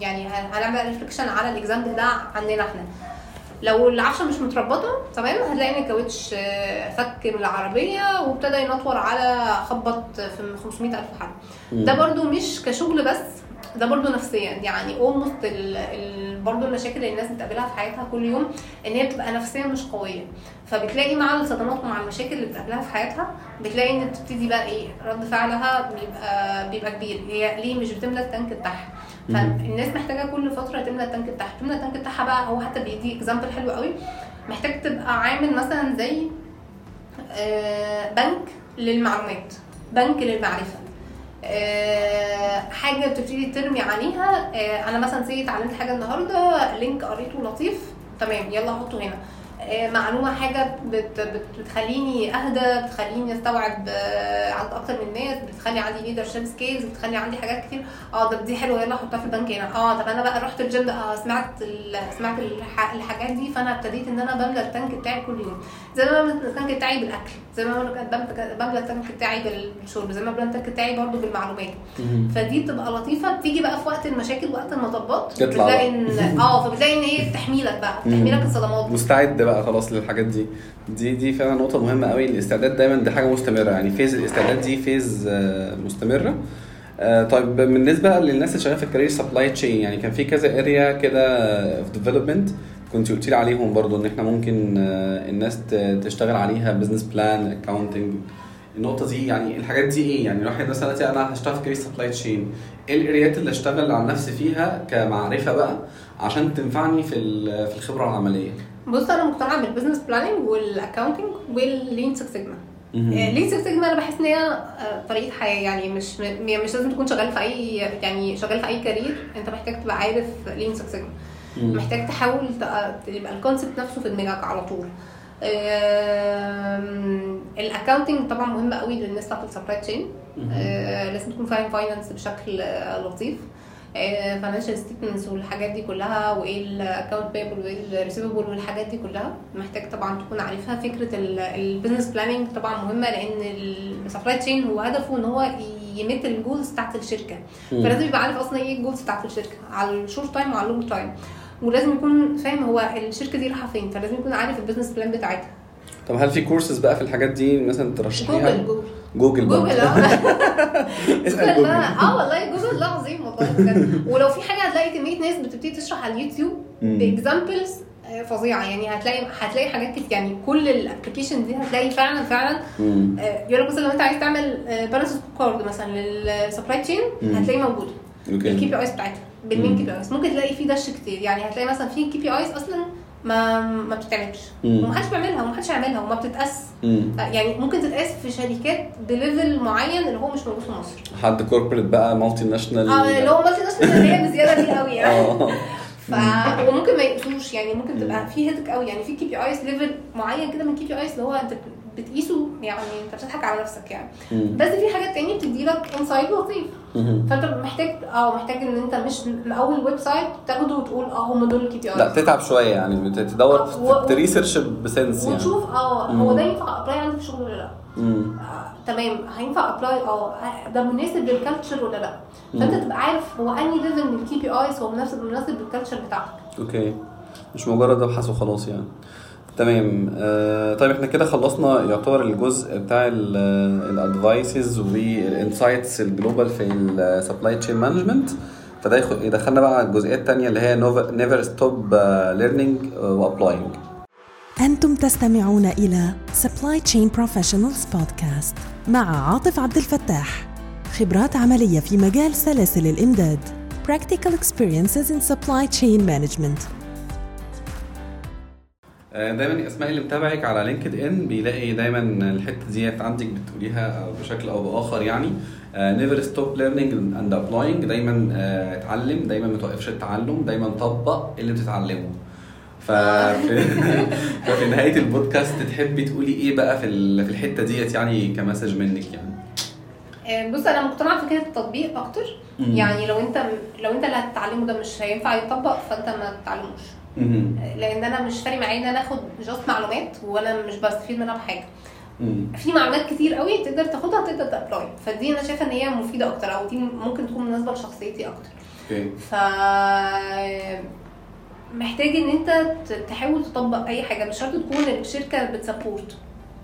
يعني هن- هنعمل reflection على ال example ده عندنا إحنا. لو العفشة مش متربطة تمام هتلاقي إن الكاوتش فك من العربية وابتدى ينطور على خبط في 500 ألف حد. مم. ده برضو مش كشغل بس ده برضو نفسيا. يعني almost. برضو المشاكل اللي الناس بتقابلها في حياتها كل يوم إن هي بتبقى نفسيا مش قوية. فبتلاقي مع الصدمات ومع المشاكل اللي بتقابلها في حياتها بتلاقي إن بتبتدي بقى إيه رد فعلها بيبقى بيبقى كبير. هي ليه مش بتملى التانك بتاعها؟ فالناس محتاجة كل فترة تملى التانك بتاعها. تملى التانك بتاعها بقى هو حتى بيدي اكزامبل حلو قوي. محتاج تبقى عامل مثلا زي آه، بنك للمعلومات. بنك للمعرفة. حاجة بتبتدي ترمي عليها. آه، أنا مثلا سي اتعلمت حاجة النهارده link قريته لطيف. تمام يلا احطه هنا. آه، معلومة حاجة بت بت بتخليني أهدى بتخليني أستوعب آه، عند أكتر من ناس بتخلي عندي leadership skills بتخلي عندي حاجات كتير. آه طب دي حلوة يلا أحطها في البنك هنا. آه طب أنا بقى رحت الجيم آه سمعت سمعت الح- الحاجات دي فأنا ابتديت إن أنا بملى ال tank بتاعي كل يوم. زي ما بملى ال tank بتاعي بالأكل زي ما بملى ال tank بتاعي بالشرب زي ما بملى ال tank بتاعي برضو بالمعلومات. فدي بتبقى لطيفة بتيجي بقى في وقت المشاكل وقت المطبات بتلاقي. ان آه فبتلاقي إن هي بتحميلك بقى بتحميلك الصدمات. مستعد بقى خلاص للحاجات دي. دي دي فعلا نقطة مهمة قوي. الاستعداد دايما دي حاجة مستمرة. يعني phase الاستعداد دي phase آه، مستمرة. آه، طيب بالنسبة للناس اللي شغالة في ال career supply chain يعني كان في كذا area كده في development كنت قلت لي عليهم برضو إن إحنا ممكن آه، الناس تشتغل عليها business plan accounting النقطة دي يعني الحاجات دي إيه؟ يعني الواحد مثلا أنا هشتغل في career supply chain إيه ال areaات اللي أشتغل على نفسي فيها كمعرفة بقى عشان تنفعني في في الخبرة العملية؟ بص أنا مقتنعة بال business planning وال accounting وال Lean Six Sigma مهم. Lean Six Sigma أنا بحس إن هي آه، طريقة حياة يعني مش م- مش لازم تكون شغال في أي يعني شغال في أي career أنت محتاج تبقى عارف Lean Six Sigma مم. محتاج تحاول يبقى ال concept نفسه في دماغك على طول ال accounting طبعا مهم قوي للناس بتاعت ال supply chain. لازم تكون فاهم finance بشكل آه، لطيف financial statements والحاجات دي كلها وإيه ال account payable وإيه ال receivable والحاجات دي كلها. محتاج طبعا تكون عارفها. فكرة ال business planning طبعا مهمة لأن ال supply chain هو هدفه إن هو ي meet ال goals بتاعت الشركة. فلازم يبقى عارف أصلا إيه ال goals بتاعت الشركة. على ال short time وعلى ال long time ولازم يكون فاهم هو الشركة دي رايحة فين. فلازم يكون عارف ال business plan بتاعتها. طب هل في كورسز بقى في الحاجات دي مثلا ترشحيها؟ جوجل جوجل جوجل برضه. جوجل آه [laughs] اسأل جوجل جوجل بقى آه والله جوجل ده عظيم والله بجد ولو في حاجة هتلاقي كمية ناس بتبتدي تشرح على اليوتيوب. ب examples فظيعة يعني هتلاقي هتلاقي حاجات كتير يعني كل ال application دي هتلاقي فعلا فعلا. آه، يقول لك مثلا لو انت عايز تعمل balance card مثلا لل supply chain. هتلاقي موجوده ال KPIs بتاعتها بالمين. KPIs ممكن تلاقي في دش كتير يعني هتلاقي مثلا في KPIs أصلا ما ما بتتعملش. ومحدش بيعملها ومحدش يعملها وما بتتقاس. يعني ممكن تتقاس في شركات ب level معين اللي هو مش موجود في مصر. حد corporate بقى multinational آه اللي هو multinational اللي هي بزيادة دي قوي يعني. آه. ف وممكن ما يقيسوش يعني ممكن تبقى في هيدك قوي. يعني في KPIs level معين كده من KPIs اللي هو انت بتقيسه يعني انت بتضحك على نفسك يعني. بس في حاجات تانية بتدي لك insight لطيف. فانت محتاج آه محتاج ان انت مش من اول website تاخده وتقول آه هم دول ال KPIs تتعب شوية يعني تدور و- ت research business يعني. وتشوف آه. هو ده ينفع apply عندي في الشغل ولا لا. آه، تمام. هينفع apply آه ده مناسب لل culture ولا لا؟ فانت. تبقى عارف هو انهي level من ال KPIs هو مناسب مناسب لل culture بتاعتك. okay. مش مجرد ابحث وخلاص يعني. تمام. آه طيب إحنا كده خلصنا يعتبر الجزء بتاع ال advices وال insights ال global في ال supply chain management فده بقى على الجزئيه الثانية اللي هي never stop learning و applying أنتم تستمعون إلى Supply Chain Professionals Podcast مع عاطف عبد الفتاح. خبرات عملية في مجال سلاسل الإمداد. Practical Experiences in Supply Chain Management. دايما اسماء اللي متابعك على لينكد إن بيلاقي دايما الحتة ديت عندك بتقوليها بشكل أو بآخر يعني. never stop learning and applying دايما آه، اتعلم دايما ما توقفش التعلم دايما طبق اللي بتتعلمه. ففي [laughs] ففي نهاية البودكاست تحبي تقولي إيه بقى في في الحتة ديت يعني ك message منك يعني؟ آه، بص أنا مقتنعة في فكرة التطبيق أكتر. يعني لو أنت لو أنت اللي هتتعلمه ده مش هينفع يتطبق فأنت ما تتعلموش. لأن أنا مش فارق معايا إن أنا آخد just معلومات وأنا مش بستفيد منها بحاجة. في معلومات كتير قوي تقدر تاخدها تقدر ت apply فدي أنا شايفة إن هي مفيدة أكتر أو دي ممكن تكون مناسبة لشخصيتي أكتر. okay. ف محتاج إن أنت تحاول تطبق أي حاجة. مش شرط تكون الشركة بت support.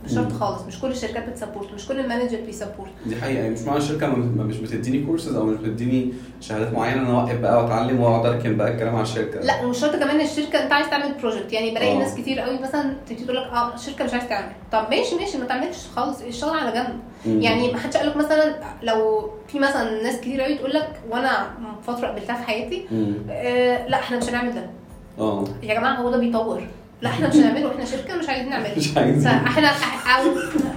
مش شرط. خالص مش كل الشركات بت support مش كل ال manager بي support دي حقيقة يعني مش معنى الشركة ما- مش بتديني كورسز أو مش بتديني شهادات معينة أنا أوقف بقى وأتعلم وأقعد أركن بقى الكلام على الشركة لا ومش شرط كمان الشركة انت عايز تعمل project يعني بلاقي. ناس كتير قوي مثلا تبتدي تقول لك آه الشركة مش عايز تعمل طب ماشي ماشي ما تعملش خالص اشتغل على جنب مم. يعني ما حدش قال لك مثلا لو في مثلا ناس كتير قوي تقول لك وأنا فتره قابلتها في حياتي مم. آه لا إحنا مش هنعمل ده آه يا جماعة هو ده بيطور لا إحنا مش هنعمله إحنا شركة مش عايزين نعمله مش عايزين. فإحنا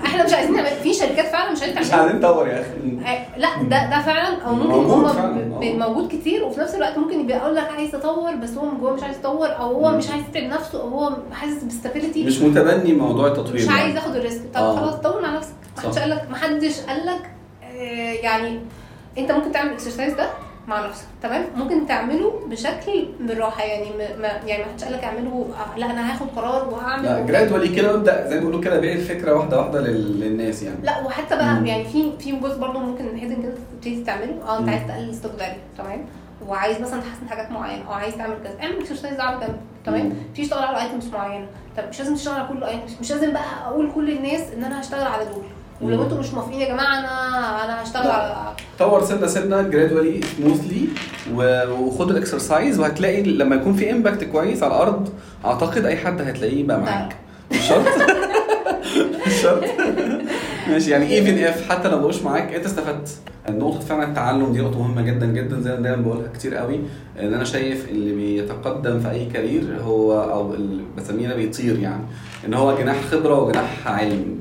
إحنا مش عايزين نعمل في شركات فعلا مش عايزين مش عايزين ندور يا أخي آه، لا ده ده فعلا أو ممكن موجود فعلاً، آه. موجود كتير وفي نفس الوقت ممكن يبقى يقول لك عايز يطور بس هو من جوه مش عايز يطور أو هو. مش عايز يتعب نفسه أو هو حاسس بستابيليتي مش متبني موضوع التطوير مش. عايز ياخد ال risk طب آه. خلاص طور مع نفسك ما حدش صح. قال لك ما حدش قال لك آه، يعني أنت ممكن تعمل ال exercise ده مع نفسك. تمام؟ ممكن تعمله بشكل بالراحة يعني ما يعني ما حدش قال لك اعمله آه، لا أنا هاخد قرار وهعمل. لا gradually كده وابدا زي ما بيقولوا كده بيع الفكرة واحدة واحدة لل- للناس يعني. لا وحتى بقى مم. يعني في في جزء برضه ممكن hidden كده تبتدي تعمله آه انت. عايز تقلل stock value تمام؟ وعايز مثلا تحسن حاجات معينة أو عايز تعمل كذا اعمل exercise على جنب تمام. في اشتغل على items معينة. طب مش لازم تشتغل على كل items مش لازم بقى أقول كل الناس إن أنا هشتغل على دول. ولو. أنتوا مش موافقين يا جماعة أنا أنا هشتغل. على طور سنه سنه gradually smoothly وخد ال exercise وهتلاقي لما يكون في impact كويس على الأرض أعتقد أي حد هتلاقيه بقى معاك مش شرط [laughs] مش شرط [laughs] ماشي يعني even if حتى لو مبقوش معاك انت استفدت. نقطة فعلا التعلم دي نقطة مهمة جدا جدا زي ما دايما بقولها كتير قوي إن أنا شايف اللي بيتقدم في أي career هو أو بسميه بيطير يعني إن هو جناح خبرة وجناح علم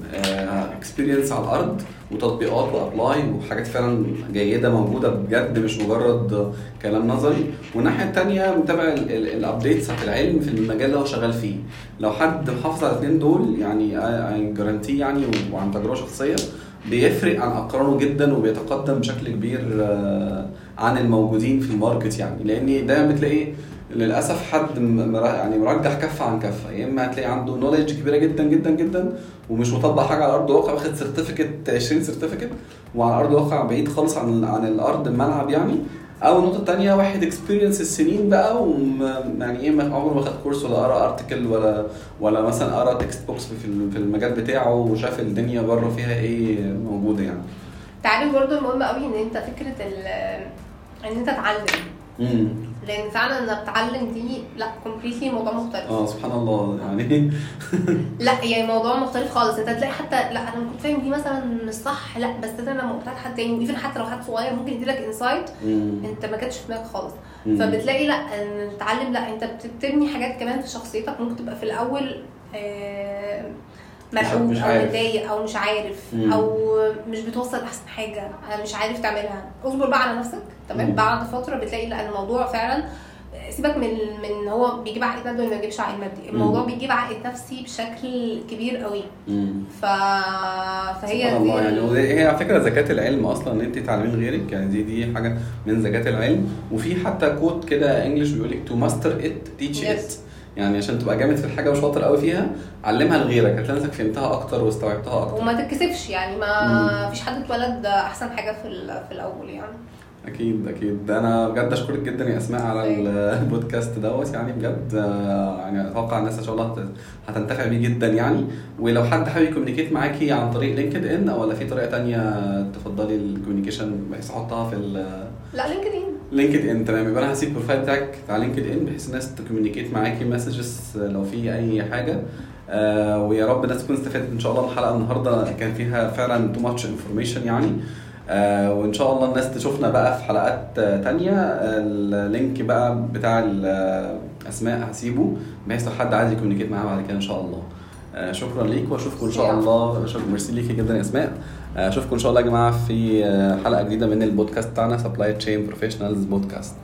experience على الأرض. وتطبيقات و apply وحاجات فعلا جيدة موجودة بجد مش مجرد كلام نظري. والناحية التانية متابع ال updates بتاعت العلم في المجال اللي هو شغال فيه. لو حد محافظ على الاثنين دول يعني guarantee يعني وعن تجربة شخصية بيفرق عن أقرانه جدا وبيتقدم بشكل كبير آه، عن الموجودين في ال market يعني. لأن دايما بتلاقي للأسف حد يعني مرجح كفة عن كفة. يا إما هتلاقي عنده knowledge كبيرة جدا جدا جدا ومش مطبق حاجة على أرض الواقع واخد certificate 20 certificate وعلى أرض الواقع بعيد خالص عن عن الأرض الملعب يعني. أو النقطه الثانية واحد experience السنين بقى وم يعني إيه عمره ما خد course ولا قرأ article ولا ولا مثلا قرأ textbooks في ال- في المجال بتاعه وشاف الدنيا بره فيها إيه موجوده يعني. تعرف برضه المهم قوي إن أنت فكرة إن أنت تتعلم امم لأن فعلا إنك تتعلم دي لأ completely موضوع مختلف. آه سبحان الله يعني. [laughs] لأ يعني موضوع مختلف خالص. أنت تلاقي حتى لأ أنا كنت فاهم دي مثلا مش صح لأ بس ده لما قلت حد تاني. even حتى لو حد صغير ممكن يديلك insight. أنت ما كانتش في دماغك خالص. فبتلاقي لأ إن تتعلم لأ أنت بتبني حاجات كمان في شخصيتك ممكن تبقى في الأول آه، مرعوب مش أو. متضايق أو مش عارف مم. أو مش بتوصل احسن حاجة مش عارف تعملها اصبر بقى على نفسك تمام. بعد فترة بتلاقي لأ الموضوع فعلا سيبك من من هو بيجيب عائد مادي ولا ما بيجيبش عائد مادي الموضوع مم. بيجيب عائد نفسي بشكل كبير قوي. ف... فهي سبحان الله دي يعني هي على فكرة زكاة العلم أصلا إن أنت تعلمين غيرك يعني دي دي حاجة من زكاة العلم وفي حتى quote كده English بيقول لك to master it teach it. يعني عشان تبقى جامد في الحاجة وشاطر قوي فيها علمها لغيرك هتلاقي نفسك فهمتها أكتر واستوعبتها أكتر. وما تتكسفش يعني ما فيش حد اتولد أحسن حاجة في في الأول يعني. أكيد أكيد. أنا بجد أشكرك جدا يا أسماء على أيوة. البودكاست دوت يعني بجد. يعني أتوقع الناس إن شاء الله هت- هتنتفع بيه جدا يعني. ولو حد حابب ي communicate معاكي عن طريق LinkedIn ولا في طريقة تانية تفضلي ال communication بحيث أحطها في ال- لا LinkedIn LinkedIn تمام. يبقى أنا هسيب ال profile بتاعك على LinkedIn بحيث الناس ت communicate معاكي messages لو في أي حاجة. آه ويا رب الناس تكون استفادت. إن شاء الله من الحلقة النهارده كان فيها فعلا too much information يعني. آه وإن شاء الله الناس تشوفنا بقى في حلقات آه تانية. ال link بقى بتاع الاسماء هسيبه بحيث لو حد عايز ي communicate معاها بعد كده إن شاء الله. آه شكرا ليك وأشوفكم إن شاء. الله. شكرا. ميرسي ليكي جدا يا أسماء. آه، أشوفكم إن شاء الله يا جماعة في آه، حلقة جديدة من البودكاست بتاعنا Supply Chain Professionals Podcast